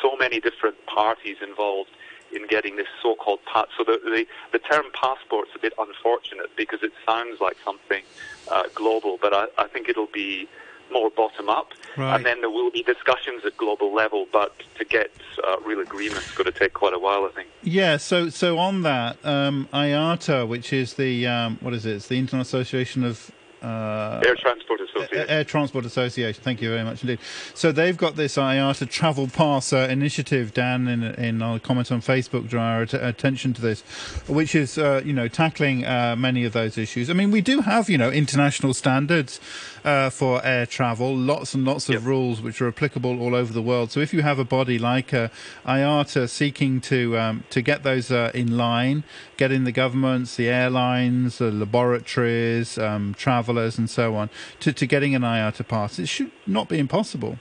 so many different parties involved in getting this so-called pass. So the, the, the term passport's a bit unfortunate because it sounds like something uh, global, but I, I think it'll be more bottom up, Right. and then there will be discussions at global level. But to get uh, real agreement, it's going to take quite a while, I think. Yeah, so so on that, um, IATA, which is the um, what is it? It's the International Association of uh, Air Transport Association. Air Transport Association. Thank you very much indeed. So they've got this IATA Travel Pass uh, initiative. Dan, in in our comment on Facebook, drew our att- attention to this, which is uh, you know tackling uh, many of those issues. I mean, we do have you know international standards uh, for air travel, lots and lots of rules which are applicable all over the world. So if you have a body like uh, IATA seeking to um, to get those uh, in line, getting the governments, the airlines, the laboratories, um, travellers, and so on, to, to getting an IATA pass, it should not be impossible.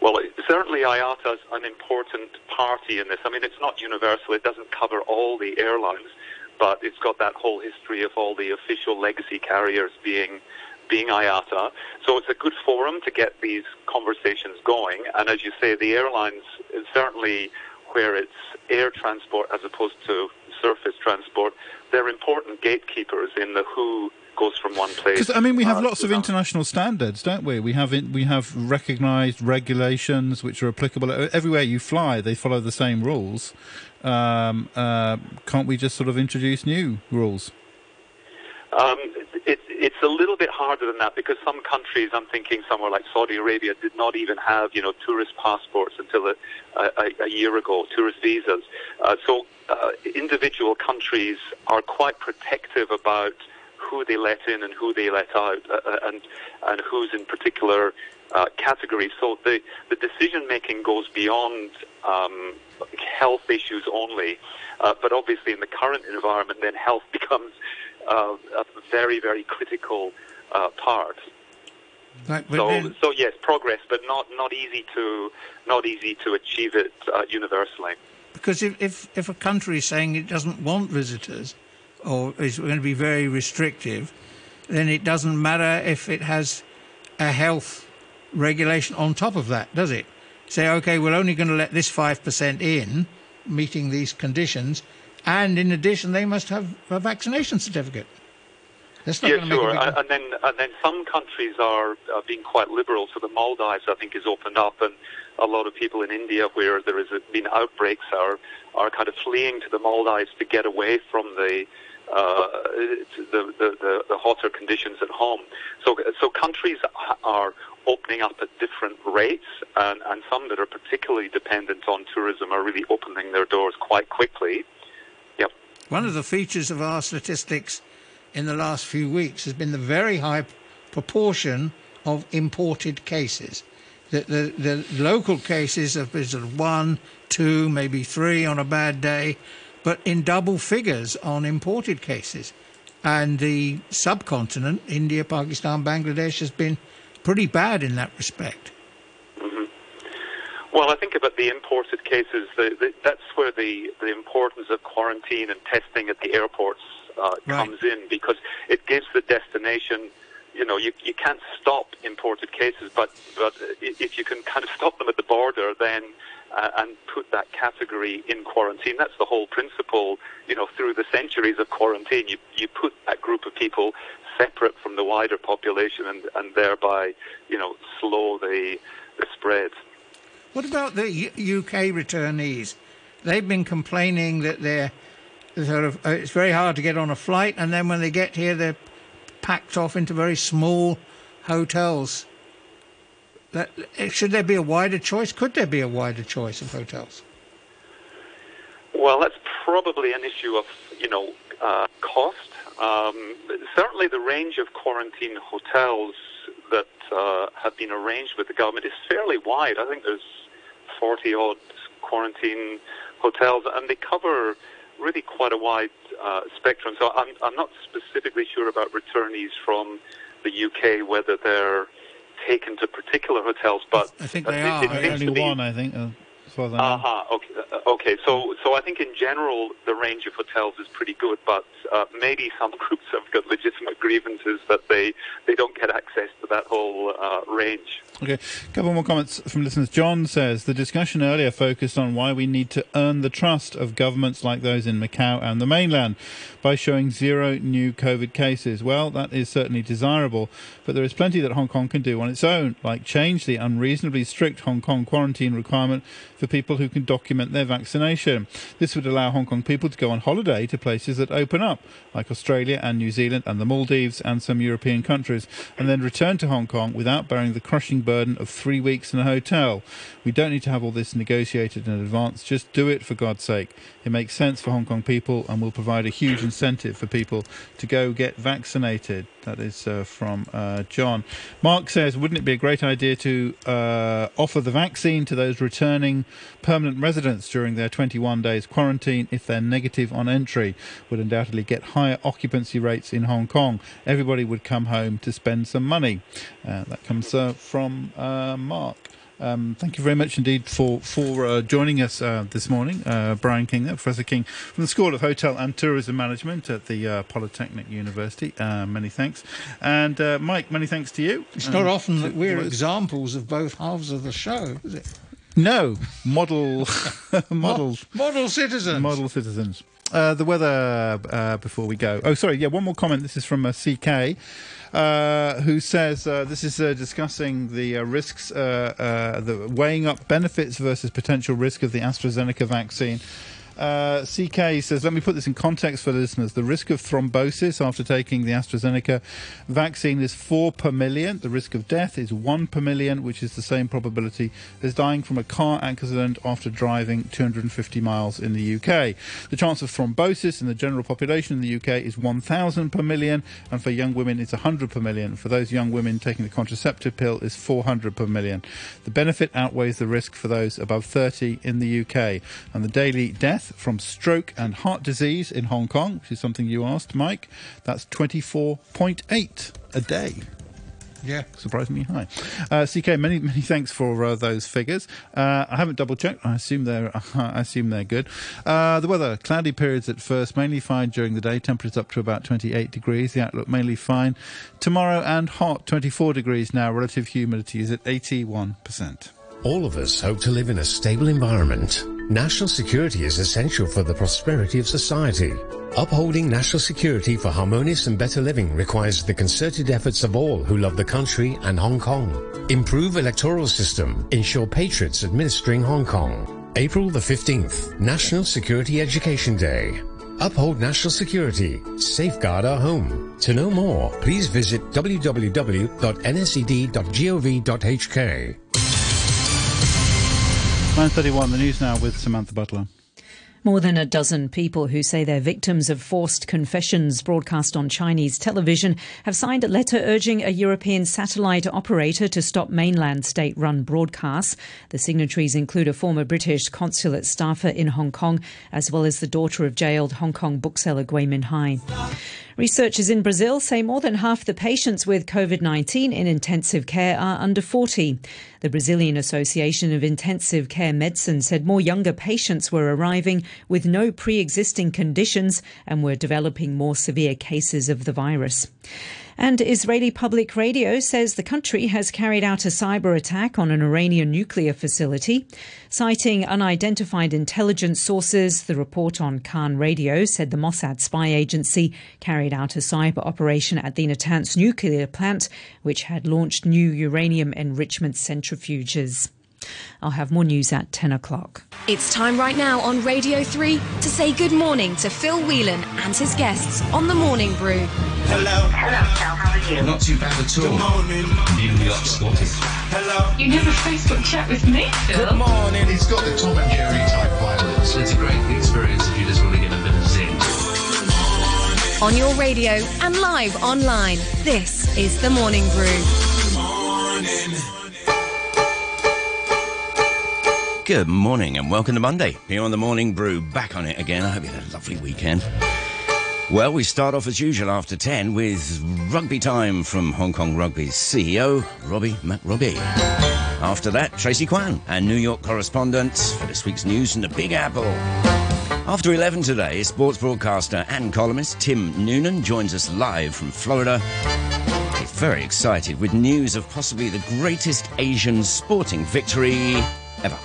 Well, it- certainly IATA is an important party in this. I mean, it's not universal. It doesn't cover all the airlines, but it's got that whole history of all the official legacy carriers being being IATA. So it's a good forum to get these conversations going. And as you say, the airlines is certainly where it's air transport as opposed to surface transport. They're important gatekeepers in the who goes from one place. Because I mean, we have uh, lots of international standards, don't we? We have in, we have recognised regulations which are applicable everywhere you fly. They follow the same rules. Um, uh, can't we just sort of introduce new rules? Um, it's a little bit harder than that because some countries, I'm thinking somewhere like Saudi Arabia, did not even have you know tourist passports until a, a, a year ago, tourist visas. Uh, so uh, individual countries are quite protective about who they let in and who they let out, uh, uh, and and who's in particular uh, categories. So the the decision making goes beyond um, health issues only, uh, but obviously in the current environment, then health (laughs) becomes uh, a very very critical uh, part. So then- so yes, progress, but not not easy to not easy to achieve it uh, universally. Because if, if, if a country is saying it doesn't want visitors or is going to be very restrictive, then it doesn't matter if it has a health regulation on top of that, does it? Say, okay, we're only going to let this 5% in, meeting these conditions, and in addition, they must have a vaccination certificate. That's not yeah, sure. And, and then and then some countries are uh, being quite liberal. So the Maldives, I think, is opened up, and a lot of people in India, where there has been outbreaks, are are kind of fleeing to the Maldives to get away from the. Uh, the, the, the, the hotter conditions at home. So, so countries are opening up at different rates, and, and some that are particularly dependent on tourism are really opening their doors quite quickly. One of the features of our statistics in the last few weeks has been the very high proportion of imported cases. The, the, the local cases have been sort of one, two, maybe three on a bad day, but in double figures on imported cases. And the subcontinent, India, Pakistan, Bangladesh, has been pretty bad in that respect. Well, I think about the imported cases. The, the, that's where the, the importance of quarantine and testing at the airports uh, comes in because it gives the destination. You know, you you can't stop imported cases, but but if you can kind of stop them at the border, then uh, and put that category in quarantine. That's the whole principle, you know, through the centuries of quarantine. You, you put that group of people separate from the wider population and, and thereby, you know, slow the, the spread. What about the UK returnees? They've been complaining that they're sort of uh, it's very hard to get on a flight, and then when they get here, they're packed off into very small hotels. That, should there be a wider choice? Could there be a wider choice of hotels? Well, that's probably an issue of you know uh, cost. Um, certainly, the range of quarantine hotels that uh, have been arranged with the government is fairly wide. I think there's 40 odd quarantine hotels, and they cover really quite a wide uh, spectrum. So I'm, I'm not specifically sure about returnees from the UK, whether they're taken to particular hotels, but I think they are. Only one, I think. Uh, uh-huh. Okay. Uh, okay. So, so I think in general the range of hotels is pretty good, but uh, maybe some (laughs) groups have got legitimate grievances that they they don't get access to that whole uh, range. Okay, a couple more comments from listeners. John says the discussion earlier focused on why we need to earn the trust of governments like those in Macau and the mainland by showing zero new COVID cases. Well, that is certainly desirable, but there is plenty that Hong Kong can do on its own, like change the unreasonably strict Hong Kong quarantine requirement for people who can document their vaccination. This would allow Hong Kong people to go on holiday to places that open up, like Australia and New Zealand and the Maldives and some European countries, and then return to Hong Kong without bearing the crushing burden of three weeks in a hotel. We don't need to have all this negotiated in advance. Just do it for God's sake. It makes sense for Hong Kong people and will provide a huge incentive for people to go get vaccinated. That is uh, from uh, John. Mark says, wouldn't it be a great idea to uh, offer the vaccine to those returning permanent residents during their 21 days quarantine if they're negative on entry? Would undoubtedly get higher occupancy rates in Hong Kong. Everybody would come home to spend some money. Uh, that comes uh, from uh, Mark. Um, thank you very much indeed for for uh, joining us uh, this morning, uh, Brian King, Professor King from the School of Hotel and Tourism Management at the uh, Polytechnic University. Uh, many thanks, and uh, Mike, many thanks to you. It's not often that we're examples of both halves of the show, is it? No, model (laughs) models, model citizens, model citizens. The weather before we go. Oh, sorry. Yeah, one more comment. This is from CK. Uh, who says uh, this is uh, discussing the uh, risks, uh, the weighing up benefits versus potential risk of the AstraZeneca vaccine. Uh, CK says, let me put this in context for listeners. The risk of thrombosis after taking the AstraZeneca vaccine is 4 per million. The risk of death is 1 per million, which is the same probability as dying from a car accident after driving 250 miles in the UK. The chance of thrombosis in the general population in the UK is 1,000 per million, and for young women, it's 100 per million. For those young women taking the contraceptive pill, is 400 per million. The benefit outweighs the risk for those above 30 in the UK, and the daily death from stroke and heart disease in Hong Kong, which is something you asked, Mike. That's 24.8 a day. Yeah, surprisingly high. Uh, CK, many many thanks for uh, those figures. Uh, I haven't double checked. I assume they're (laughs) I assume they're good. Uh, the weather: cloudy periods at first, mainly fine during the day. Temperatures up to about 28 degrees. The outlook mainly fine. Tomorrow and hot, 24 degrees now. Relative humidity is at 81 percent. All of us hope to live in a stable environment. National security is essential for the prosperity of society. Upholding national security for harmonious and better living requires the concerted efforts of all who love the country and Hong Kong. Improve electoral system. Ensure patriots administering Hong Kong. April the 15th, National Security Education Day. Uphold national security. Safeguard our home. To know more, please visit www.nsed.gov.hk. 9.31, the news now with Samantha Butler. More than a dozen people who say they're victims of forced confessions broadcast on Chinese television have signed a letter urging a European satellite operator to stop mainland state run broadcasts. The signatories include a former British consulate staffer in Hong Kong, as well as the daughter of jailed Hong Kong bookseller Gui Minhai. Researchers in Brazil say more than half the patients with COVID 19 in intensive care are under 40. The Brazilian Association of Intensive Care Medicine said more younger patients were arriving with no pre existing conditions and were developing more severe cases of the virus. And Israeli Public Radio says the country has carried out a cyber attack on an Iranian nuclear facility. Citing unidentified intelligence sources, the report on Kan Radio said the Mossad spy agency carried out a cyber operation at the Natanz nuclear plant, which had launched new uranium enrichment centrifuges. I'll have more news at 10 o'clock. It's time right now on Radio 3 to say good morning to Phil Whelan and his guests on the Morning Brew. Hello. Hello, Phil. How are you? Not too bad at all. Good morning. New York Scottish. Hello. You never Facebook chat with me, Phil. Good morning. He's got the Tom and Jerry type violence. It's a great experience if you just want to get a bit of zing. On your radio and live online, this is the Morning Brew. Morning. Good morning and welcome to Monday here on the Morning Brew. Back on it again. I hope you had a lovely weekend. Well, we start off as usual after 10 with rugby time from Hong Kong Rugby's CEO, Robbie McRobbie. After that, Tracy Kwan, and New York correspondent for this week's news from the Big Apple. After 11 today, sports broadcaster and columnist Tim Noonan joins us live from Florida. He's very excited with news of possibly the greatest Asian sporting victory ever.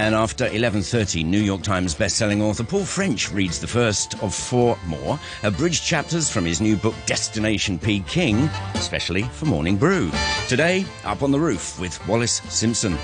And after 11.30, New York Times bestselling author Paul French reads the first of four more abridged chapters from his new book Destination Peking, especially for Morning Brew. Today, up on the roof with Wallis Simpson.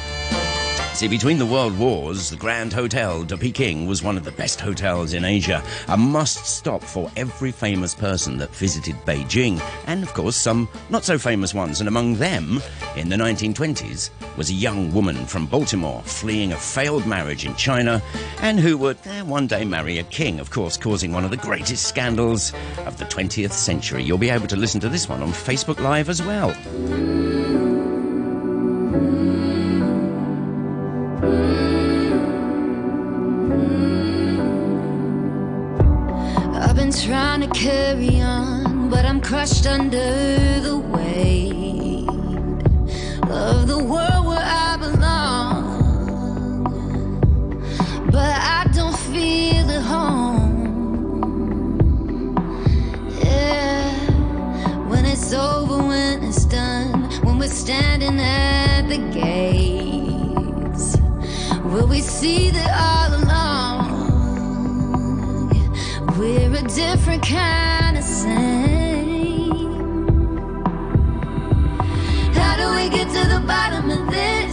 See, between the world wars, the Grand Hotel de Peking was one of the best hotels in Asia, a must stop for every famous person that visited Beijing, and of course some not so famous ones. And among them, in the 1920s, was a young woman from Baltimore fleeing a failed marriage in China and who would eh, one day marry a king, of course, causing one of the greatest scandals of the 20th century. You'll be able to listen to this one on Facebook Live as well. Carry on, but I'm crushed under the weight of the world where I belong. But I don't feel at home. Yeah, when it's over, when it's done, when we're standing at the gates, will we see that different kind of same. How do we get to the bottom of this?